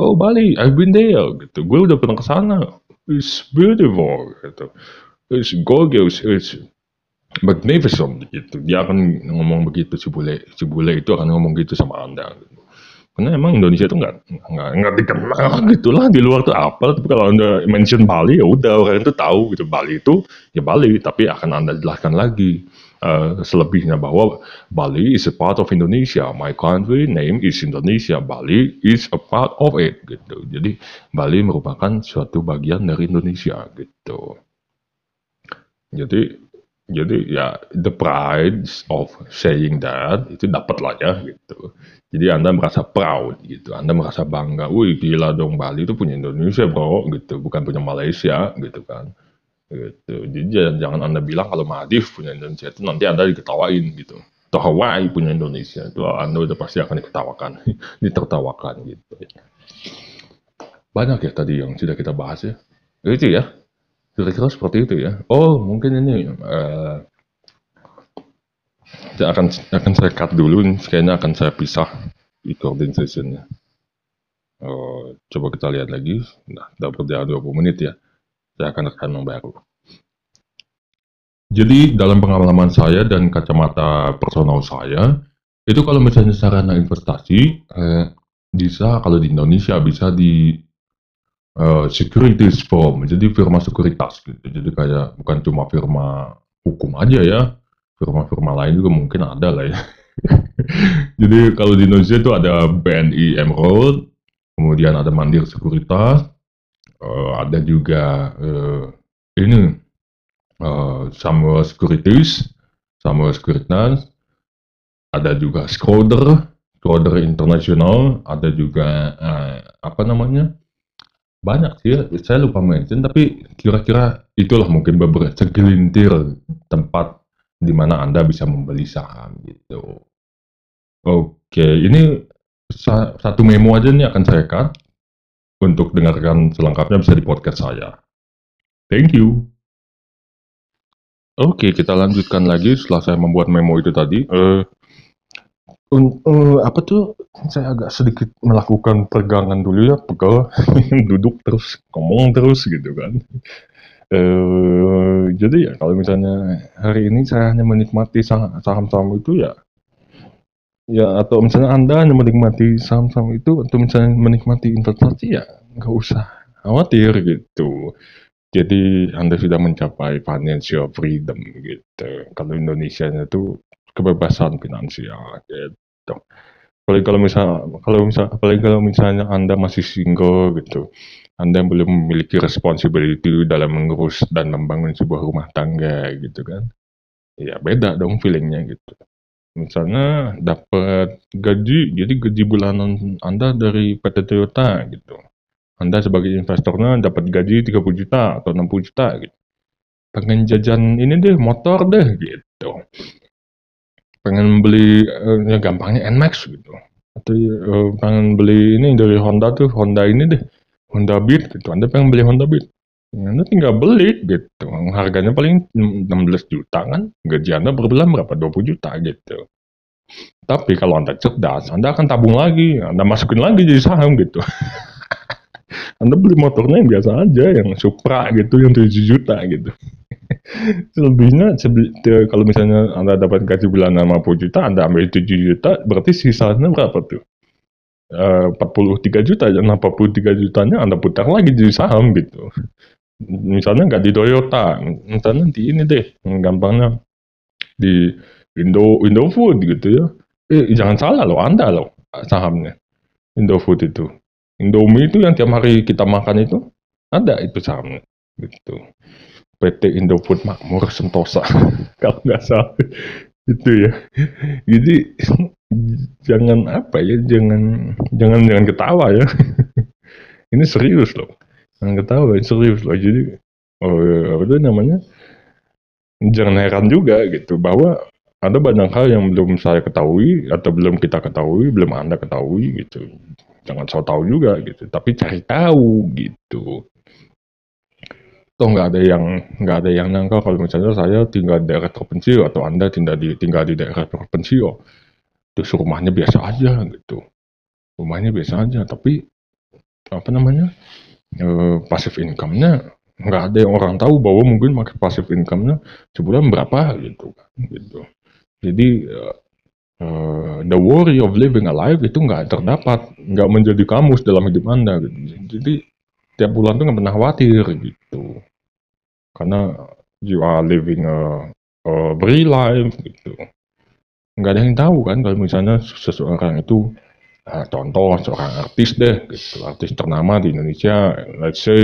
Oh Bali, I've been there gitu. Gue udah pernah ke sana. It's beautiful gitu. It's gorgeous. It's magnificent gitu. Dia akan ngomong begitu si bule. Si bule itu akan ngomong gitu sama anda. Gitu. Karena emang Indonesia itu nggak nggak nggak dikenal gitu lah di luar tuh apa. Tapi kalau anda mention Bali ya udah orang itu tahu gitu Bali itu ya Bali. Tapi akan anda jelaskan lagi eh, selebihnya bahwa Bali is a part of Indonesia. My country name is Indonesia. Bali is a part of it gitu. Jadi Bali merupakan suatu bagian dari Indonesia gitu. Jadi jadi ya the pride of saying that itu dapat lah ya gitu. Jadi Anda merasa proud gitu. Anda merasa bangga. Wih gila dong Bali itu punya Indonesia bro gitu. Bukan punya Malaysia gitu kan. Gitu. Jadi jangan, jangan Anda bilang kalau Maldives punya Indonesia itu nanti Anda diketawain gitu. Atau Hawaii punya Indonesia itu Anda udah pasti akan diketawakan. *laughs* Ditertawakan gitu. Banyak ya tadi yang sudah kita bahas ya. Itu ya. Kira-kira seperti itu ya. Oh, mungkin ini saya akan akan saya cut dulu. Kayaknya akan saya pisah recording sessionnya. Oh, coba kita lihat lagi. Nah, sudah berjalan 20 menit ya. Saya akan rekam yang baru. Jadi dalam pengalaman saya dan kacamata personal saya, itu kalau misalnya sarana investasi, eh, bisa kalau di Indonesia bisa di eh, securities firm, jadi firma sekuritas gitu. Jadi kayak bukan cuma firma hukum aja ya, firma-firma lain juga mungkin ada lah ya. *laughs* jadi kalau di Indonesia itu ada BNI Emerald, kemudian ada Mandiri Sekuritas, eh, ada juga eh, ini eh, Samuel Securities, Samuel Securitas, ada juga Schroder, Schroder International, ada juga eh, apa namanya? Banyak sih, saya lupa mention, tapi kira-kira itulah mungkin beberapa segelintir tempat di mana Anda bisa membeli saham gitu. Oke, ini sa- satu memo aja nih akan saya cut. Untuk dengarkan selengkapnya bisa di podcast saya. Thank you. Oke, kita lanjutkan lagi setelah saya membuat memo itu tadi. Eh, un- eh, apa tuh? Saya agak sedikit melakukan pegangan dulu ya, pegel, *laughs* duduk terus ngomong terus gitu kan. Eh, jadi ya kalau misalnya hari ini saya hanya menikmati sah- saham-saham itu ya, ya atau misalnya anda hanya menikmati saham-saham itu atau misalnya menikmati investasi ya nggak usah khawatir gitu. Jadi Anda sudah mencapai financial freedom gitu. Kalau Indonesia itu kebebasan finansial gitu. Apalagi kalau misal kalau misal apalagi kalau misalnya Anda masih single gitu. Anda belum memiliki responsibility dalam mengurus dan membangun sebuah rumah tangga gitu kan. Ya beda dong feelingnya gitu. Misalnya dapat gaji, jadi gaji bulanan Anda dari PT Toyota gitu. Anda sebagai investornya dapat gaji 30 juta atau 60 juta gitu. Pengen jajan ini deh, motor deh gitu. Pengen beli eh, ya gampangnya Nmax gitu. Atau eh, pengen beli ini dari Honda tuh, Honda ini deh. Honda Beat gitu. Anda pengen beli Honda Beat. Anda tinggal beli gitu. Harganya paling 16 juta kan. Gaji Anda per bulan berapa? 20 juta gitu. Tapi kalau Anda cerdas, Anda akan tabung lagi. Anda masukin lagi jadi saham gitu. *laughs* Anda beli motornya yang biasa aja, yang Supra gitu, yang 7 juta gitu. Selebihnya, kalau misalnya Anda dapat gaji bulanan 50 juta, Anda ambil 7 juta, berarti sisanya berapa tuh? Eh, 43 juta, dan 43 jutanya Anda putar lagi jadi saham gitu. Misalnya nggak di Toyota, misalnya di ini deh, gampangnya di Indo Indofood gitu ya. Eh, jangan salah loh, Anda loh sahamnya. Indofood itu. Indomie itu yang tiap hari kita makan itu ada itu sahamnya gitu. PT Indofood Makmur Sentosa *laughs* kalau nggak salah itu ya. Jadi jangan apa ya, jangan jangan jangan ketawa ya. *laughs* Ini serius loh. Jangan ketawa, ini serius loh. Jadi oh, apa itu namanya? Jangan heran juga gitu bahwa ada banyak hal yang belum saya ketahui atau belum kita ketahui, belum Anda ketahui gitu. Jangan so tahu juga gitu, tapi cari tahu gitu. Toh nggak ada yang nggak ada yang nyangka kalau misalnya saya tinggal di daerah terpencil atau Anda tinggal di tinggal di daerah terpencil, terus rumahnya biasa aja gitu. Rumahnya biasa aja, tapi apa namanya? eh, passive income-nya nggak ada yang orang tahu bahwa mungkin pakai passive income-nya sebulan berapa gitu kan gitu. Jadi eh, the worry of living alive itu nggak terdapat, nggak menjadi kamus dalam hidup anda. Gitu. Jadi tiap bulan tuh nggak pernah khawatir gitu, karena you are living a, a free life gitu. Nggak ada yang tahu kan kalau misalnya seseorang itu eh, contoh seorang artis deh, gitu, artis ternama di Indonesia, let's say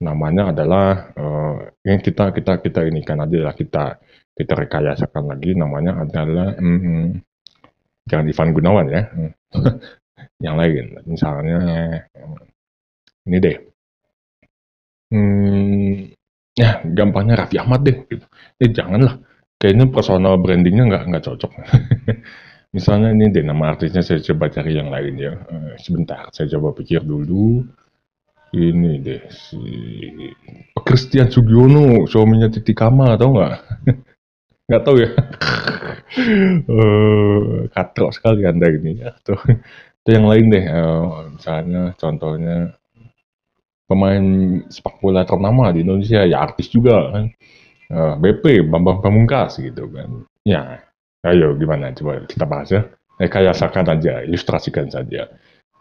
namanya adalah eh, yang kita kita kita ini kan adalah kita kita rekayasakan lagi namanya adalah mm, jangan Ivan Gunawan ya. *laughs* Yang lain misalnya ini deh. Hmm, ya gampangnya Raffi Ahmad deh gitu. eh janganlah. Kayaknya personal brandingnya nggak nggak cocok. *laughs* Misalnya ini deh nama artisnya saya coba cari yang lain ya. Eh, sebentar saya coba pikir dulu. Ini deh si Christian Sugiono suaminya Titi Kama tau nggak? *laughs* Nggak tahu ya. *laughs* Eh katrok sekali anda ini. Ya tuh itu yang lain deh eh, misalnya contohnya pemain sepak bola ternama di Indonesia ya artis juga kan. Eh, BP Bambang Pamungkas gitu kan. Ya ayo gimana? Coba kita bahas ya. Eh, kayasakan aja ilustrasikan saja.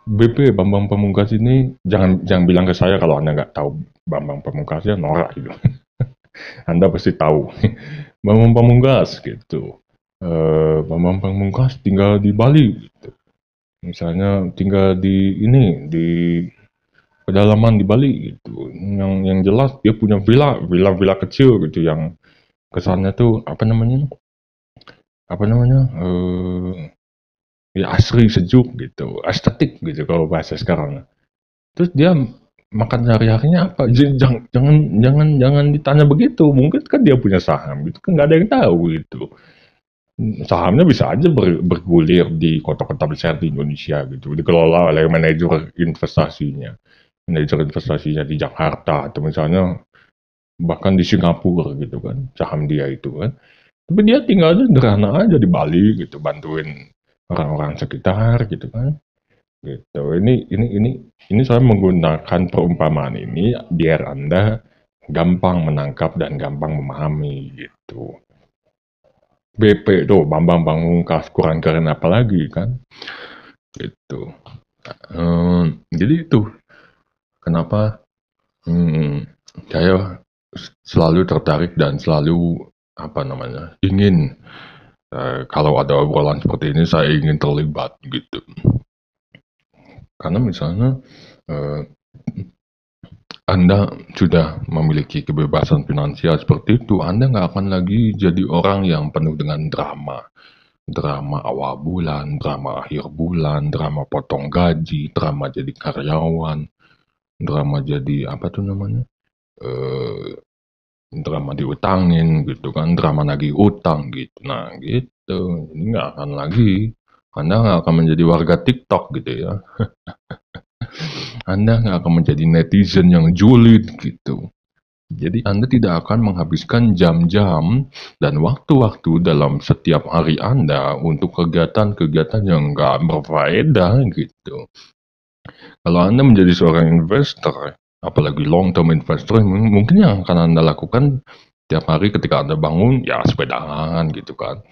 BP Bambang Pamungkas ini jangan jangan bilang ke saya kalau anda nggak tahu Bambang Pamungkas ya norak gitu. *laughs* Anda pasti tahu. *laughs* Bambang Pamungkas gitu. Eh Bambang Pamungkas tinggal di Bali gitu. Misalnya tinggal di ini di pedalaman di Bali gitu. Yang yang jelas dia punya villa, villa-villa kecil gitu yang kesannya tuh apa namanya? Apa namanya? eh ya asri sejuk gitu, estetik gitu kalau bahasa sekarang. Terus dia makan sehari-harinya apa? J- Jangan jangan jangan jangan ditanya begitu. Mungkin kan dia punya saham gitu kan nggak ada yang tahu gitu sahamnya bisa aja ber- bergulir di kota-kota besar di Indonesia gitu, dikelola oleh manajer investasinya, manajer investasinya di Jakarta atau misalnya bahkan di Singapura gitu kan, saham dia itu kan. Tapi dia tinggalnya sederhana aja di Bali gitu, bantuin orang-orang sekitar gitu kan. Gitu. Ini ini ini ini saya menggunakan perumpamaan ini biar Anda gampang menangkap dan gampang memahami gitu. BP tuh Bambang Pamungkas kurang keren apa lagi kan gitu Ehm, jadi itu kenapa? Hmm, saya selalu tertarik dan selalu apa namanya ingin eh, kalau ada obrolan seperti ini saya ingin terlibat gitu. Karena misalnya eh, anda sudah memiliki kebebasan finansial seperti itu, Anda nggak akan lagi jadi orang yang penuh dengan drama. Drama awal bulan, drama akhir bulan, drama potong gaji, drama jadi karyawan, drama jadi apa tuh namanya? Eh, drama diutangin gitu kan, drama nagih utang gitu. Nah gitu, ini nggak akan lagi. Anda nggak akan menjadi warga TikTok gitu ya. *laughs* Anda nggak akan menjadi netizen yang julid gitu. Jadi Anda tidak akan menghabiskan jam-jam dan waktu-waktu dalam setiap hari Anda untuk kegiatan-kegiatan yang nggak berfaedah gitu. Kalau Anda menjadi seorang investor, apalagi long term investor, mungkin yang akan Anda lakukan tiap hari ketika Anda bangun, ya sepedaan gitu kan.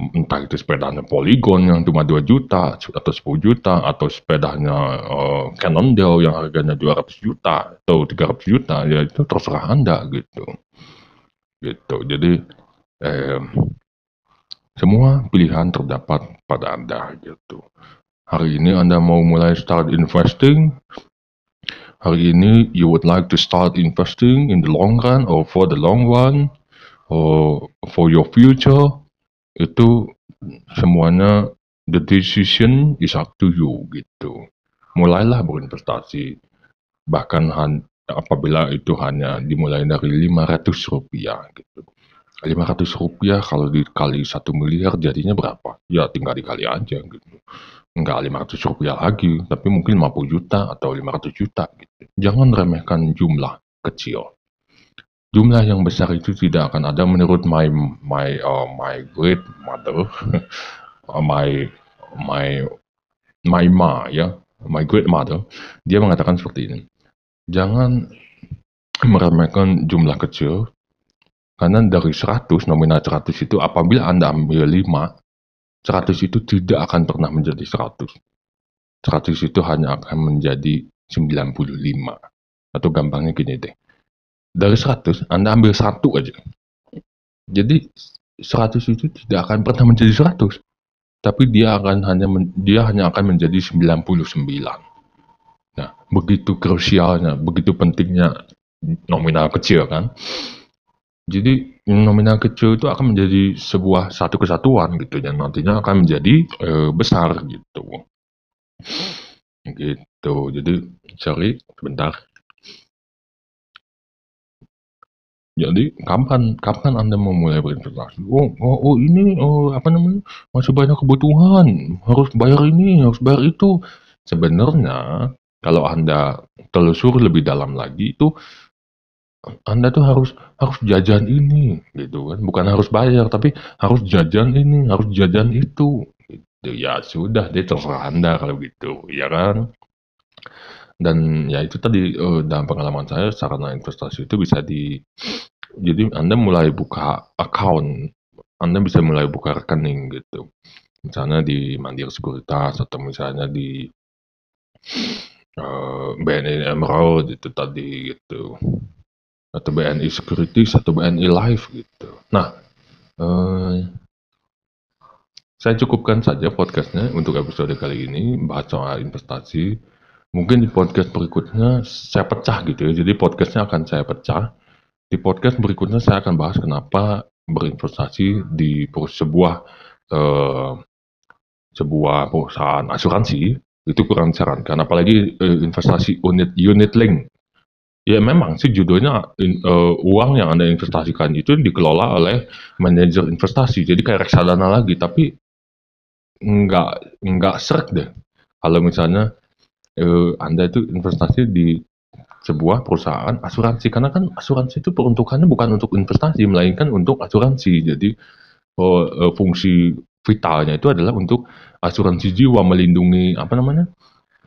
Entah itu sepedanya Polygon yang cuma 2 juta atau 10 juta atau sepedanya eh, Cannondale yang harganya 200 juta atau 300 juta, ya itu terserah Anda gitu. Gitu. Jadi eh, semua pilihan terdapat pada Anda gitu. Hari ini Anda mau mulai start investing, hari ini you would like to start investing in the long run or for the long run or for your future, itu semuanya the decision is up to you gitu. Mulailah berinvestasi, bahkan apabila itu hanya dimulai dari 500 rupiah gitu. 500 rupiah kalau dikali 1 miliar jadinya berapa? Ya tinggal dikali aja gitu. Enggak 500 rupiah lagi, tapi mungkin 50 juta atau 500 juta gitu. Jangan remehkan jumlah kecil. Jumlah yang besar itu tidak akan ada menurut my my uh, my great mother, *laughs* uh, my my my ma ya, my great mother, dia mengatakan seperti ini. Jangan meremehkan jumlah kecil karena dari 100 nominal 100 itu apabila Anda ambil 5, 100 itu tidak akan pernah menjadi 100. 100 itu hanya akan menjadi 95. Atau gampangnya gini deh. Dari 100 Anda ambil satu aja. Jadi 100 itu tidak akan pernah menjadi 100. Tapi dia akan hanya men- dia hanya akan menjadi 99. Nah, begitu krusialnya, begitu pentingnya nominal kecil kan. Jadi nominal kecil itu akan menjadi sebuah satu kesatuan gitu dan nantinya akan menjadi eh, besar gitu. Gitu. Jadi sorry sebentar. Jadi kapan kapan Anda mau mulai berinvestasi? Oh, oh, oh ini oh, apa namanya? Masih banyak kebutuhan, harus bayar ini, harus bayar itu. Sebenarnya kalau Anda telusuri lebih dalam lagi itu Anda tuh harus harus jajan ini gitu kan. Bukan harus bayar tapi harus jajan ini, harus jajan itu. Gitu. Ya sudah deh terserah Anda kalau gitu, ya kan? Dan ya itu tadi eh, dalam pengalaman saya sarana investasi itu bisa di jadi Anda mulai buka account, Anda bisa mulai buka rekening gitu. Misalnya di Mandiri Sekuritas atau misalnya di eh, BNI Emerald itu tadi gitu. Atau BNI Securities atau BNI Life gitu. Nah, eh, saya cukupkan saja podcastnya untuk episode kali ini bahas soal investasi. Mungkin di podcast berikutnya saya pecah gitu ya. Jadi podcastnya akan saya pecah. Di podcast berikutnya saya akan bahas kenapa berinvestasi di sebuah eh, sebuah perusahaan asuransi itu kurang disarankan. Apalagi eh, investasi unit unit link. Ya memang sih judulnya in- eh, uang yang anda investasikan itu dikelola oleh manajer investasi. Jadi kayak reksadana lagi. Tapi nggak nggak seret deh. Kalau misalnya eh, anda itu investasi di sebuah perusahaan asuransi karena kan asuransi itu peruntukannya bukan untuk investasi melainkan untuk asuransi jadi oh, eh, fungsi vitalnya itu adalah untuk asuransi jiwa melindungi apa namanya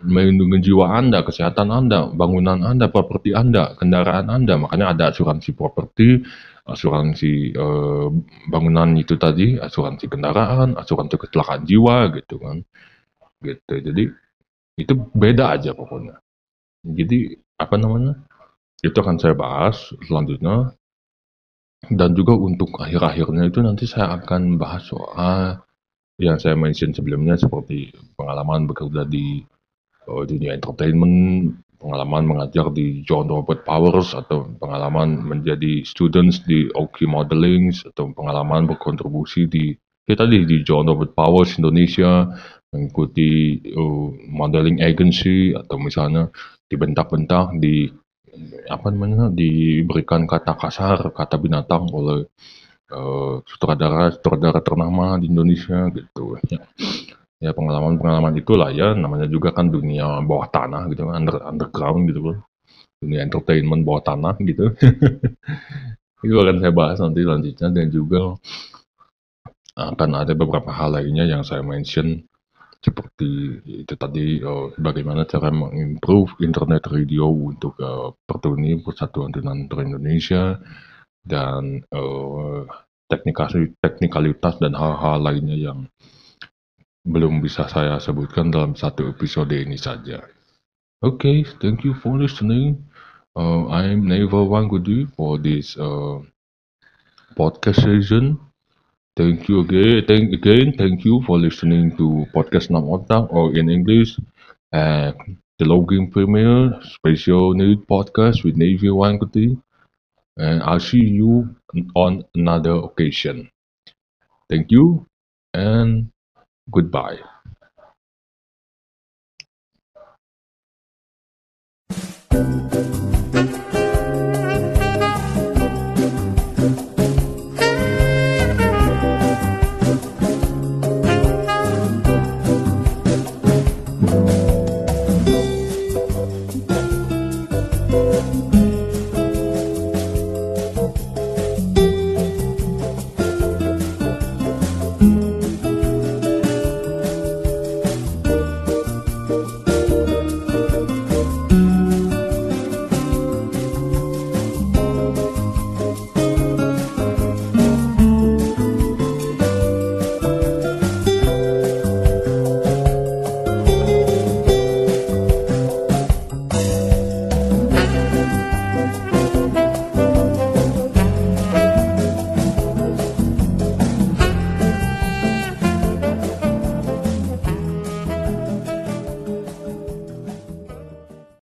melindungi jiwa anda kesehatan anda bangunan anda properti anda kendaraan anda. Makanya ada asuransi properti asuransi eh, bangunan itu tadi asuransi kendaraan asuransi kecelakaan jiwa gitu kan. Gitu. Jadi itu beda aja pokoknya. Jadi apa namanya itu akan saya bahas selanjutnya. Dan juga untuk akhir-akhirnya itu nanti saya akan bahas soal yang saya mention sebelumnya seperti pengalaman bekerja di uh, dunia entertainment, pengalaman mengajar di John Robert Powers atau pengalaman menjadi students di Oki Modeling atau pengalaman berkontribusi di kita di, di John Robert Powers Indonesia mengikuti uh, modeling agency atau misalnya dibentak-bentak di apa namanya diberikan kata kasar kata binatang oleh uh, sutradara sutradara ternama di Indonesia gitu. ya ya pengalaman-pengalaman itulah ya. Namanya juga kan dunia bawah tanah gitu under underground gitu loh dunia entertainment bawah tanah gitu. *laughs* Itu akan saya bahas nanti selanjutnya. Dan juga akan ada beberapa hal lainnya yang saya mention. Seperti itu tadi uh, bagaimana cara mengimprove internet radio untuk uh, Pertuni Persatuan Tunanetra Indonesia. Dan uh, teknikalitas dan hal-hal lainnya yang belum bisa saya sebutkan dalam satu episode ini saja. Okay, thank you for listening. Uh, I'm Neva Wangudi for this uh, podcast session. Thank you again. Thank again. Thank you for listening to podcast Nam Otak or in English, uh, the Logging Premier Special Need Podcast with Navy Wankuti. And I'll see you on another occasion. Thank you and goodbye.